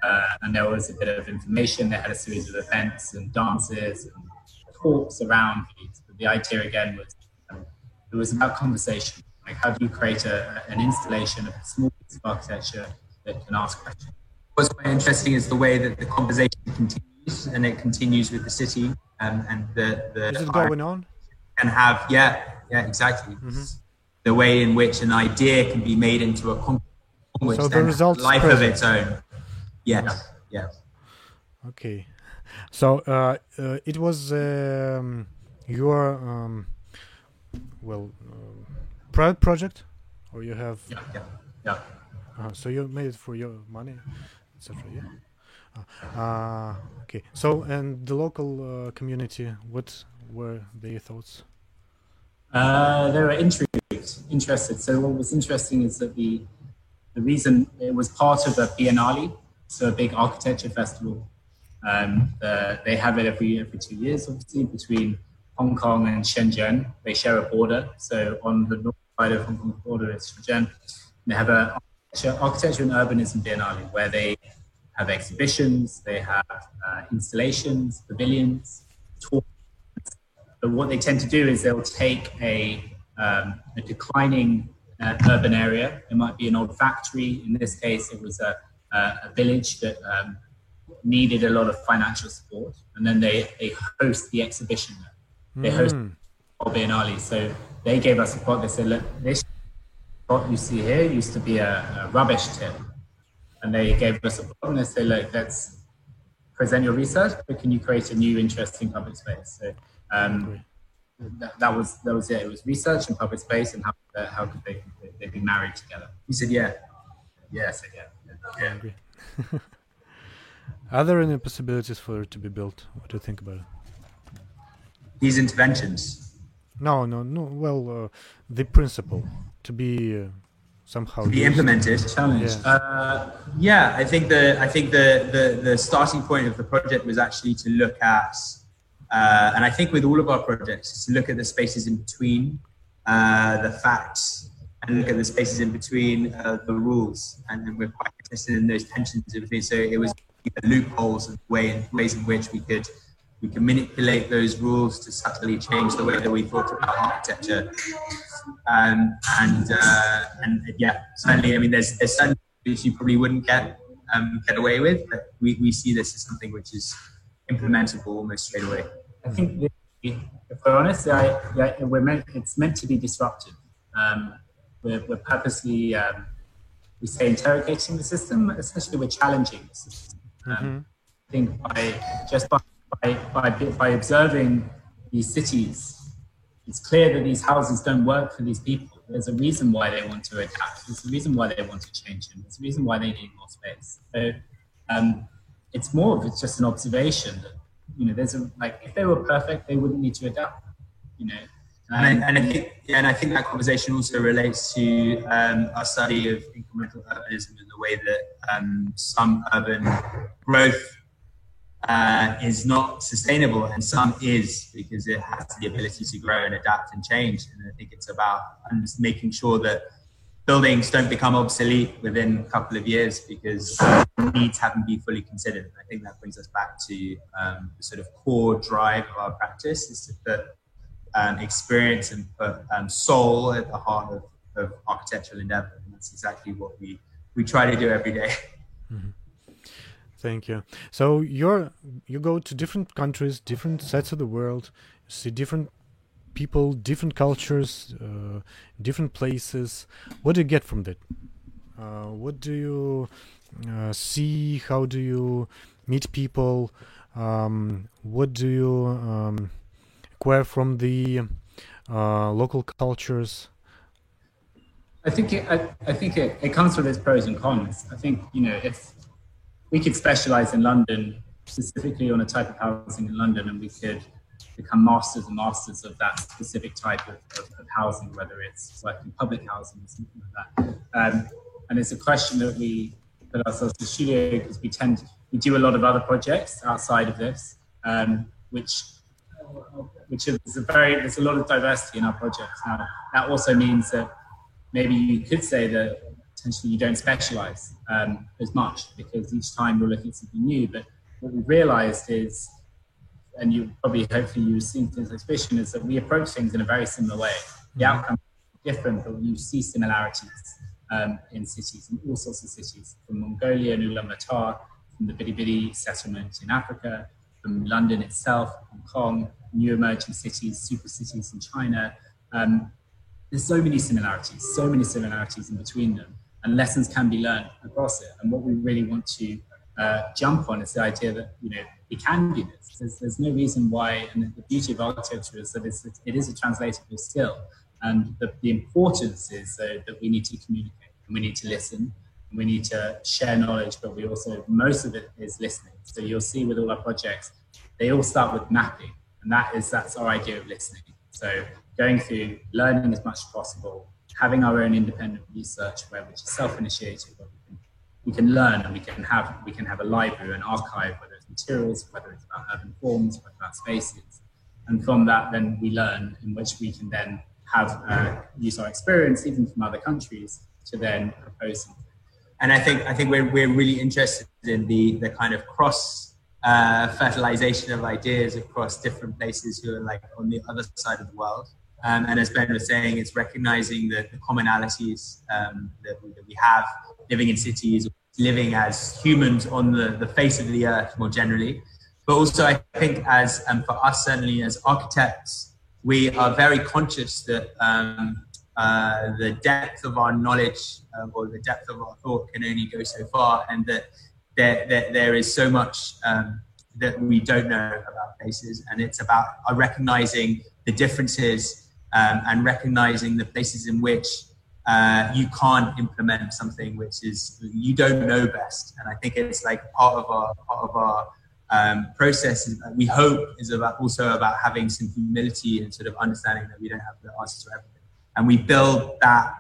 Uh, and there was a bit of information. They had a series of events and dances and talks around these. But the idea again was um, it was about conversation. Like how do you create a, an installation of a small piece of architecture that can ask questions? What's quite interesting is the way that the conversation continues, and it continues with the city um, and the the. Is it going on? And have yeah yeah exactly. Mm-hmm. The way in which an idea can be made into a concrete which so the results life present. of its own. Yes. Yeah. Okay. So uh, uh, it was um, your um, well uh, private project, or you have? Yeah. Yeah. Yeah. Uh, so you made it for your money, etc. Yeah. Uh, uh, okay. So and the local community, what were their thoughts? they were intrigued, interested. So what was interesting is that the the reason it was part of a Biennale, so a big architecture festival. Um, the, they have it every every two years, obviously, between Hong Kong and Shenzhen. They share a border. So on the north side of Hong Kong border is Shenzhen. They have a architecture, architecture and urbanism biennale where they have exhibitions, they have uh, installations, pavilions, tours. But what they tend to do is they'll take a, um, a declining uh, urban area. It might be an old factory. In this case, it was a, a village that um, needed a lot of financial support. And then they, they host the exhibition. They mm. host Biennale. So they gave us a plot. They said, look, this plot you see here used to be a, a rubbish tip. And they gave us a plot and they said, look, let's present your research, but can you create a new interesting public space? So um, that, that, was that was it. It was research and public space and how uh, how could they they be married together? He said, yeah, yeah, I said yeah. Yeah, I agree. Are there any possibilities for it to be built? What do you think about it? These interventions. No, no, no. Well, uh, the principle to be uh, somehow to be implemented. Challenge. Yeah. Uh, yeah, I think the I think the, the the starting point of the project was actually to look at uh, and I think with all of our projects, to look at the spaces in between uh, the facts and look at the spaces in between uh, the rules. And, then we're quite interested in those tensions between. So it was loopholes and way, ways in which we could we can manipulate those rules to subtly change the way that we thought about architecture. Um, and uh, and yeah, certainly, I mean, there's there's certain things you probably wouldn't get um, get away with, but we, we see this as something which is implementable almost straight away. I think, if we're honest, I, yeah, we're meant, it's meant to be disruptive. Um, we're, we're, purposely, um, we say, interrogating the system. Essentially, we're challenging the system. Um, mm-hmm. I think by just by, by, by, by observing these cities, it's clear that these houses don't work for these people. There's a reason why they want to adapt. There's a reason why they want to change them. There's a reason why they need more space. So um, it's more of it's just an observation that you know, there's a like if they were perfect, they wouldn't need to adapt. You know. And, I, and I think, yeah, and I think that conversation also relates to um, our study of incremental urbanism and the way that um, some urban growth uh, is not sustainable and some is because it has the ability to grow and adapt and change. And I think it's about making sure that buildings don't become obsolete within a couple of years because needs haven't been fully considered. I think that brings us back to um, the sort of core drive of our practice is to put um, experience and put um, soul at the heart of, of, architectural endeavor. And that's exactly what we, we try to do every day. Mm-hmm. Thank you. So you're you go to different countries, different sets of the world, see different people, different cultures, uh, different places. What do you get from that? Uh, what do you uh, see? How do you meet people? Um, what do you um, acquire from the uh, local cultures? I think it, I, I think it, it comes with its pros and cons. I think you know if we could specialize in London specifically on a type of housing in London, and we could become masters and masters of that specific type of, of, of housing, whether it's working public housing or something like that. Um, and it's a question that we put ourselves in the studio because we tend we do a lot of other projects outside of this, um, which which is a very there's a lot of diversity in our projects. Now that also means that maybe you could say that potentially you don't specialize um, as much because each time you're looking at something new. But what we've realized is, and you probably hopefully you've seen this exhibition, is that we approach things in a very similar way. The mm-hmm. outcome is different, but you see similarities um, in cities, in all sorts of cities, from Mongolia and Ulaanbaatar, from the Bidi Bidi settlement in Africa, from London itself, Hong Kong, new emerging cities, super cities in China. Um, there's so many similarities, so many similarities in between them, and lessons can be learned across it. And what we really want to uh, jump on is the idea that you know we can do this. There's, there's no reason why, and the beauty of architecture is that it's, it is a translatable skill, and the, the importance is that we need to communicate and we need to listen we need to share knowledge, but we also most of it is listening. So you'll see with all our projects, they all start with mapping, and that is that's our idea of listening. So going through learning as much as possible, having our own independent research where which is self-initiated, where we can, we can learn and we can have we can have a library, an archive, whether it's materials, whether it's about urban forms, whether about spaces, and from that then we learn in which we can then have uh, use our experience even from other countries to then propose something. And I think I think we're we're really interested in the the kind of cross uh, fertilization of ideas across different places who are like on the other side of the world. Um, and as Ben was saying, it's recognizing the, the commonalities um, that, we, that, we, have living in cities, living as humans on the, the face of the earth more generally. But also, I think, as um, for us, certainly as architects, we are very conscious that um, uh, the depth of our knowledge uh, or the depth of our thought can only go so far, and that there, there, there is so much um, that we don't know about places. And it's about uh, recognizing the differences um, and recognizing the places in which uh, you can't implement something which is you don't know best. And I think it's like part of our part of our um, process. we hope is about also about having some humility and sort of understanding that we don't have the answers to everything. And we build that.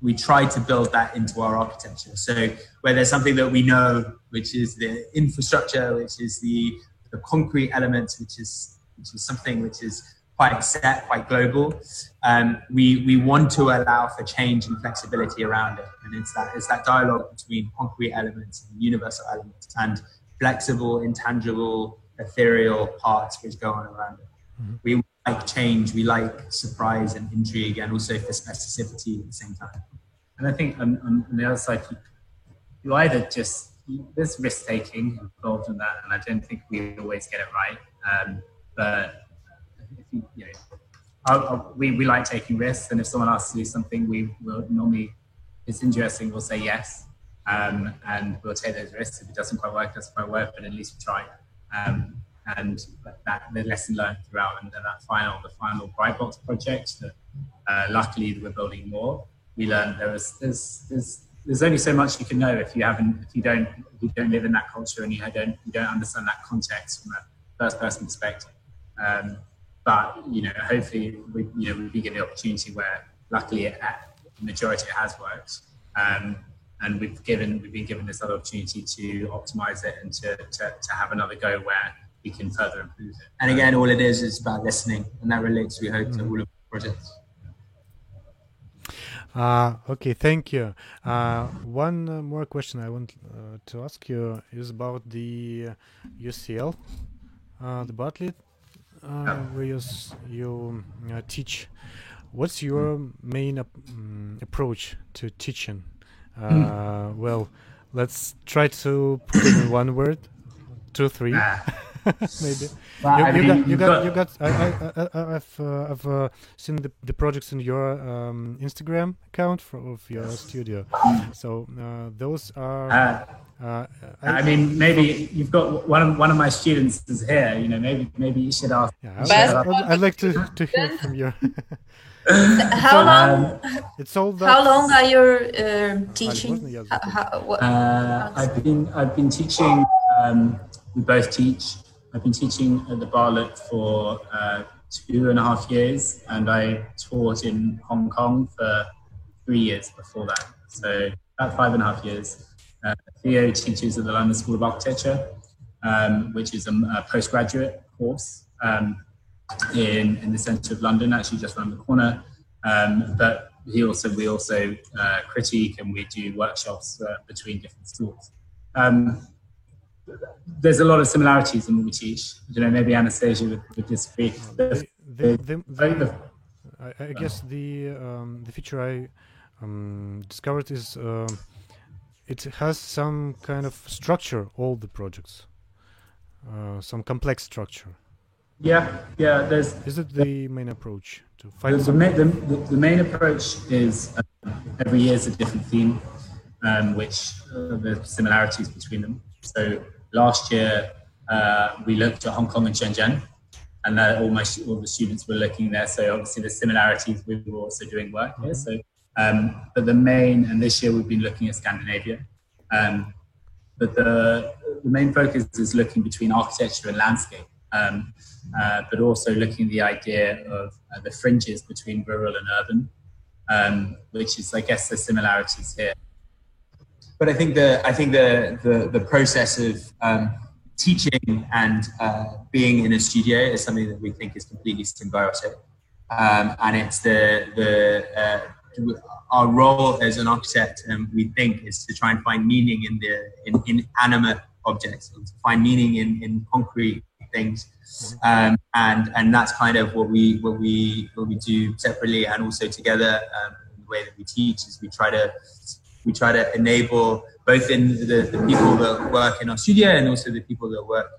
We try to build that into our architecture. So where there's something that we know, which is the infrastructure, which is the the concrete elements, which is which is something which is quite set, quite global. Um, we we want to allow for change and flexibility around it, and it's that it's that dialogue between concrete elements and universal elements and flexible, intangible, ethereal parts which go on around it. Mm-hmm. We like change, we like surprise and intrigue, and also for specificity at the same time. And I think on, on the other side, you, you either just there's risk taking involved in that, and I don't think we always get it right. Um, but you you know, I, I, we, we like taking risks, and if someone asks to do something, we will normally, it's interesting, we'll say yes, um, and we'll take those risks. If it doesn't quite work, it doesn't quite work, but at least we tried. Um, and that the lesson learned throughout, and then that final, the final Bright Box project that uh, luckily we're building more. We learned there was there's, there's there's only so much you can know if you haven't if you don't if you don't live in that culture and you don't you don't understand that context from a first person perspective. Um, but you know, hopefully, we you know we've been given the opportunity where, luckily, it, the majority it has worked, um, and we've given we've been given this other opportunity to optimize it and to, to, to have another go where we can further improve it. And again, all it is is about listening, and that relates, we hope, to all of the projects. Uh, okay, thank you. Uh, one more question I want uh, to ask you is about the UCL, uh, the Bartlett uh, where you, you uh, teach, what's your main um, approach to teaching? Uh, mm. Well, let's try to put it in one word, two, three. Maybe. Well, you, you, got, you, got, you got I, I, I, have uh, I've uh, seen the, the projects in your um, Instagram account for, of your studio. So uh, those are uh, uh, I, I, mean maybe you've got one of, one of my students is here you know maybe maybe you should ask. Yeah, I, would like to, to hear from you. How so, long um, it's all how long are you uh, teaching? how, how, I've been I've been teaching um, we both teach. I've been teaching at the Bartlett for uh, two and a half years, and I taught in Hong Kong for three years before that. So about five and a half years. Uh, Theo teaches at the London School of Architecture, um, which is a, a postgraduate course um, in, in the centre of London, actually just around the corner. Um, but he also we also uh, critique and we do workshops uh, between different schools. Um, there's a lot of similarities in what we teach. I don't know, maybe Anastasia would, would disagree. The, the, the, I, I, guess the um, the feature I um, discovered is uh, it has some kind of structure. All the projects, uh, some complex structure. Yeah, yeah. There's. Is it the main approach to find the, the, the, the, main approach is uh, every year is a different theme, um, which uh, the similarities between them. So last year uh, we looked at Hong Kong and Shenzhen, and almost all the students were looking there. So obviously the similarities we were also doing work here. So, um, but the main and this year we've been looking at Scandinavia. Um, but the, the main focus is looking between architecture and landscape. Um, uh, but also looking at the idea of uh, the fringes between rural and urban, um, which is, I guess, the similarities here. But I think the I think the the, the process of um, teaching and uh, being in a studio is something that we think is completely symbiotic, um, and it's the the uh, our role as an architect, um, we think, is to try and find meaning in the in, in animate objects, to find meaning in, in concrete things, um, and and that's kind of what we what we what we do separately and also together. Um, the way that we teach is we try to we try to enable both in the, the people that work in our studio and also the people that work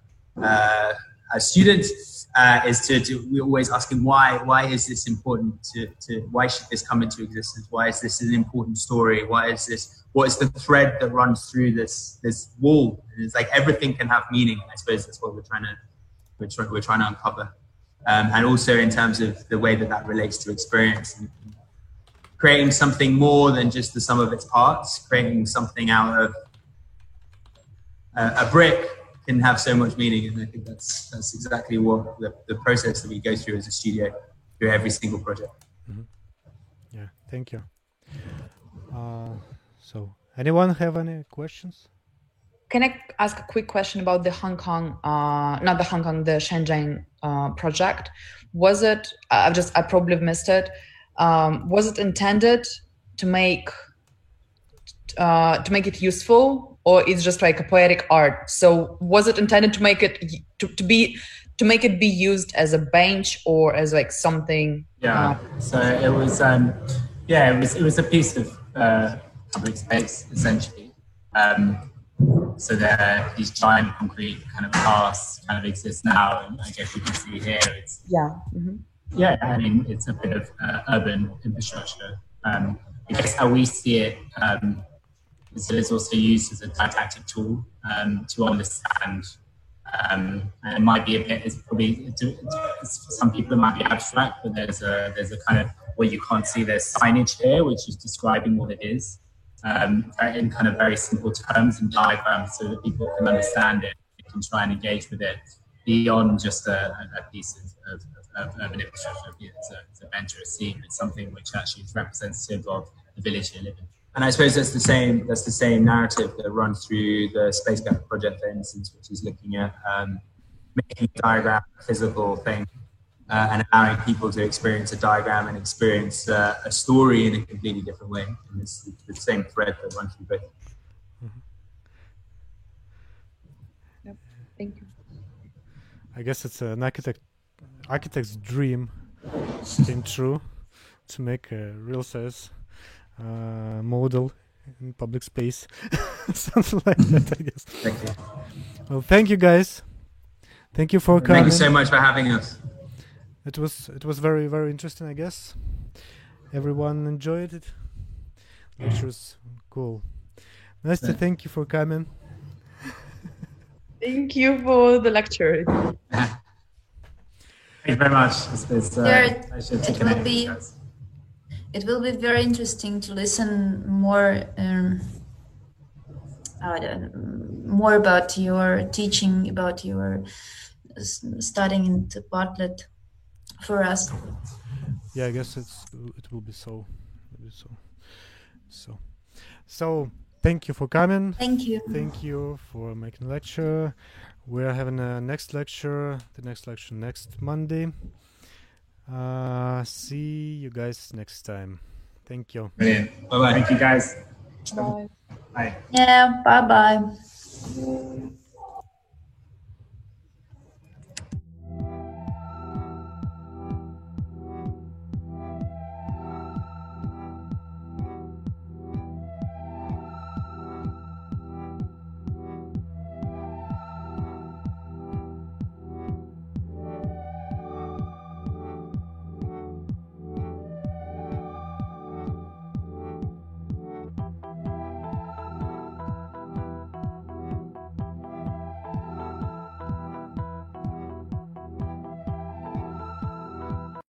uh, as students uh, is to, to, we're always asking why why is this important to, to why should this come into existence? Why is this an important story? Why is this what is the thread that runs through this this wall? And it's like everything can have meaning i suppose that's what we're trying to we're, try, we're trying to uncover. Um, and also in terms of the way that that relates to experience and creating something more than just the sum of its parts creating something out of a, a brick can have so much meaning. And I think that's that's exactly what the, the process that we go through as a studio through every single project. Mm-hmm. Yeah, thank you. Uh, so, anyone have any questions? Can I ask a quick question about the Hong Kong, uh, not the Hong Kong, the Shenzhen uh, project? Was it? I've just I probably missed it. Um, was it intended to make uh, to make it useful or it's just like a poetic art so was it intended to make it to, to be to make it be used as a bench or as like something yeah uh, so it was um yeah it was it was a piece of uh, public space essentially um so there these giant concrete kind of casts kind of exist now and i guess you can see here it's yeah mm-hmm. Yeah i mean it's a bit of uh, urban infrastructure um i guess how we see it um so it's also used as a didactic tool um, to understand. Um, and it might be a bit, it's probably, some people it might be abstract, but there's a, there's a kind of, where you can't see there's signage here, which is describing what it is um, in kind of very simple terms and diagrams so that people can understand it, can try and engage with it beyond just a, a piece of, of, of, of an infrastructure. It's a, it's a bench or a scene. It's something which actually is representative of the village you live in. And I suppose that's the same. That's the same narrative that runs through the Space Gap project, for instance, which is looking at um, making a diagram a physical thing uh, and allowing people to experience a diagram and experience uh, a story in a completely different way. And it's the same thread that runs through both. Mm-hmm. Yep. Thank you. I guess it's an architect architect's dream came true to make a real size uh, model in public space, something like that. I guess. Thank you. Well, thank you guys. Thank you for coming. Thank you so much for having us. It was it was very very interesting. I guess everyone enjoyed it. Which was cool. Nice to thank you for coming. Thank you for the lecture. Thank you very much. It's, it's, uh, it will be it will be very interesting to listen more um, more about your teaching, about your studying in the Bartlett for us. Yeah, I guess it's it will be so. So, so, so. Thank you for coming. Thank you. Thank you for making lecture. We're having a next lecture. The next lecture next Monday. Uh, see you guys next time. Thank you. Brilliant. Bye bye. Thank you guys. Bye. Bye. Yeah. Bye bye.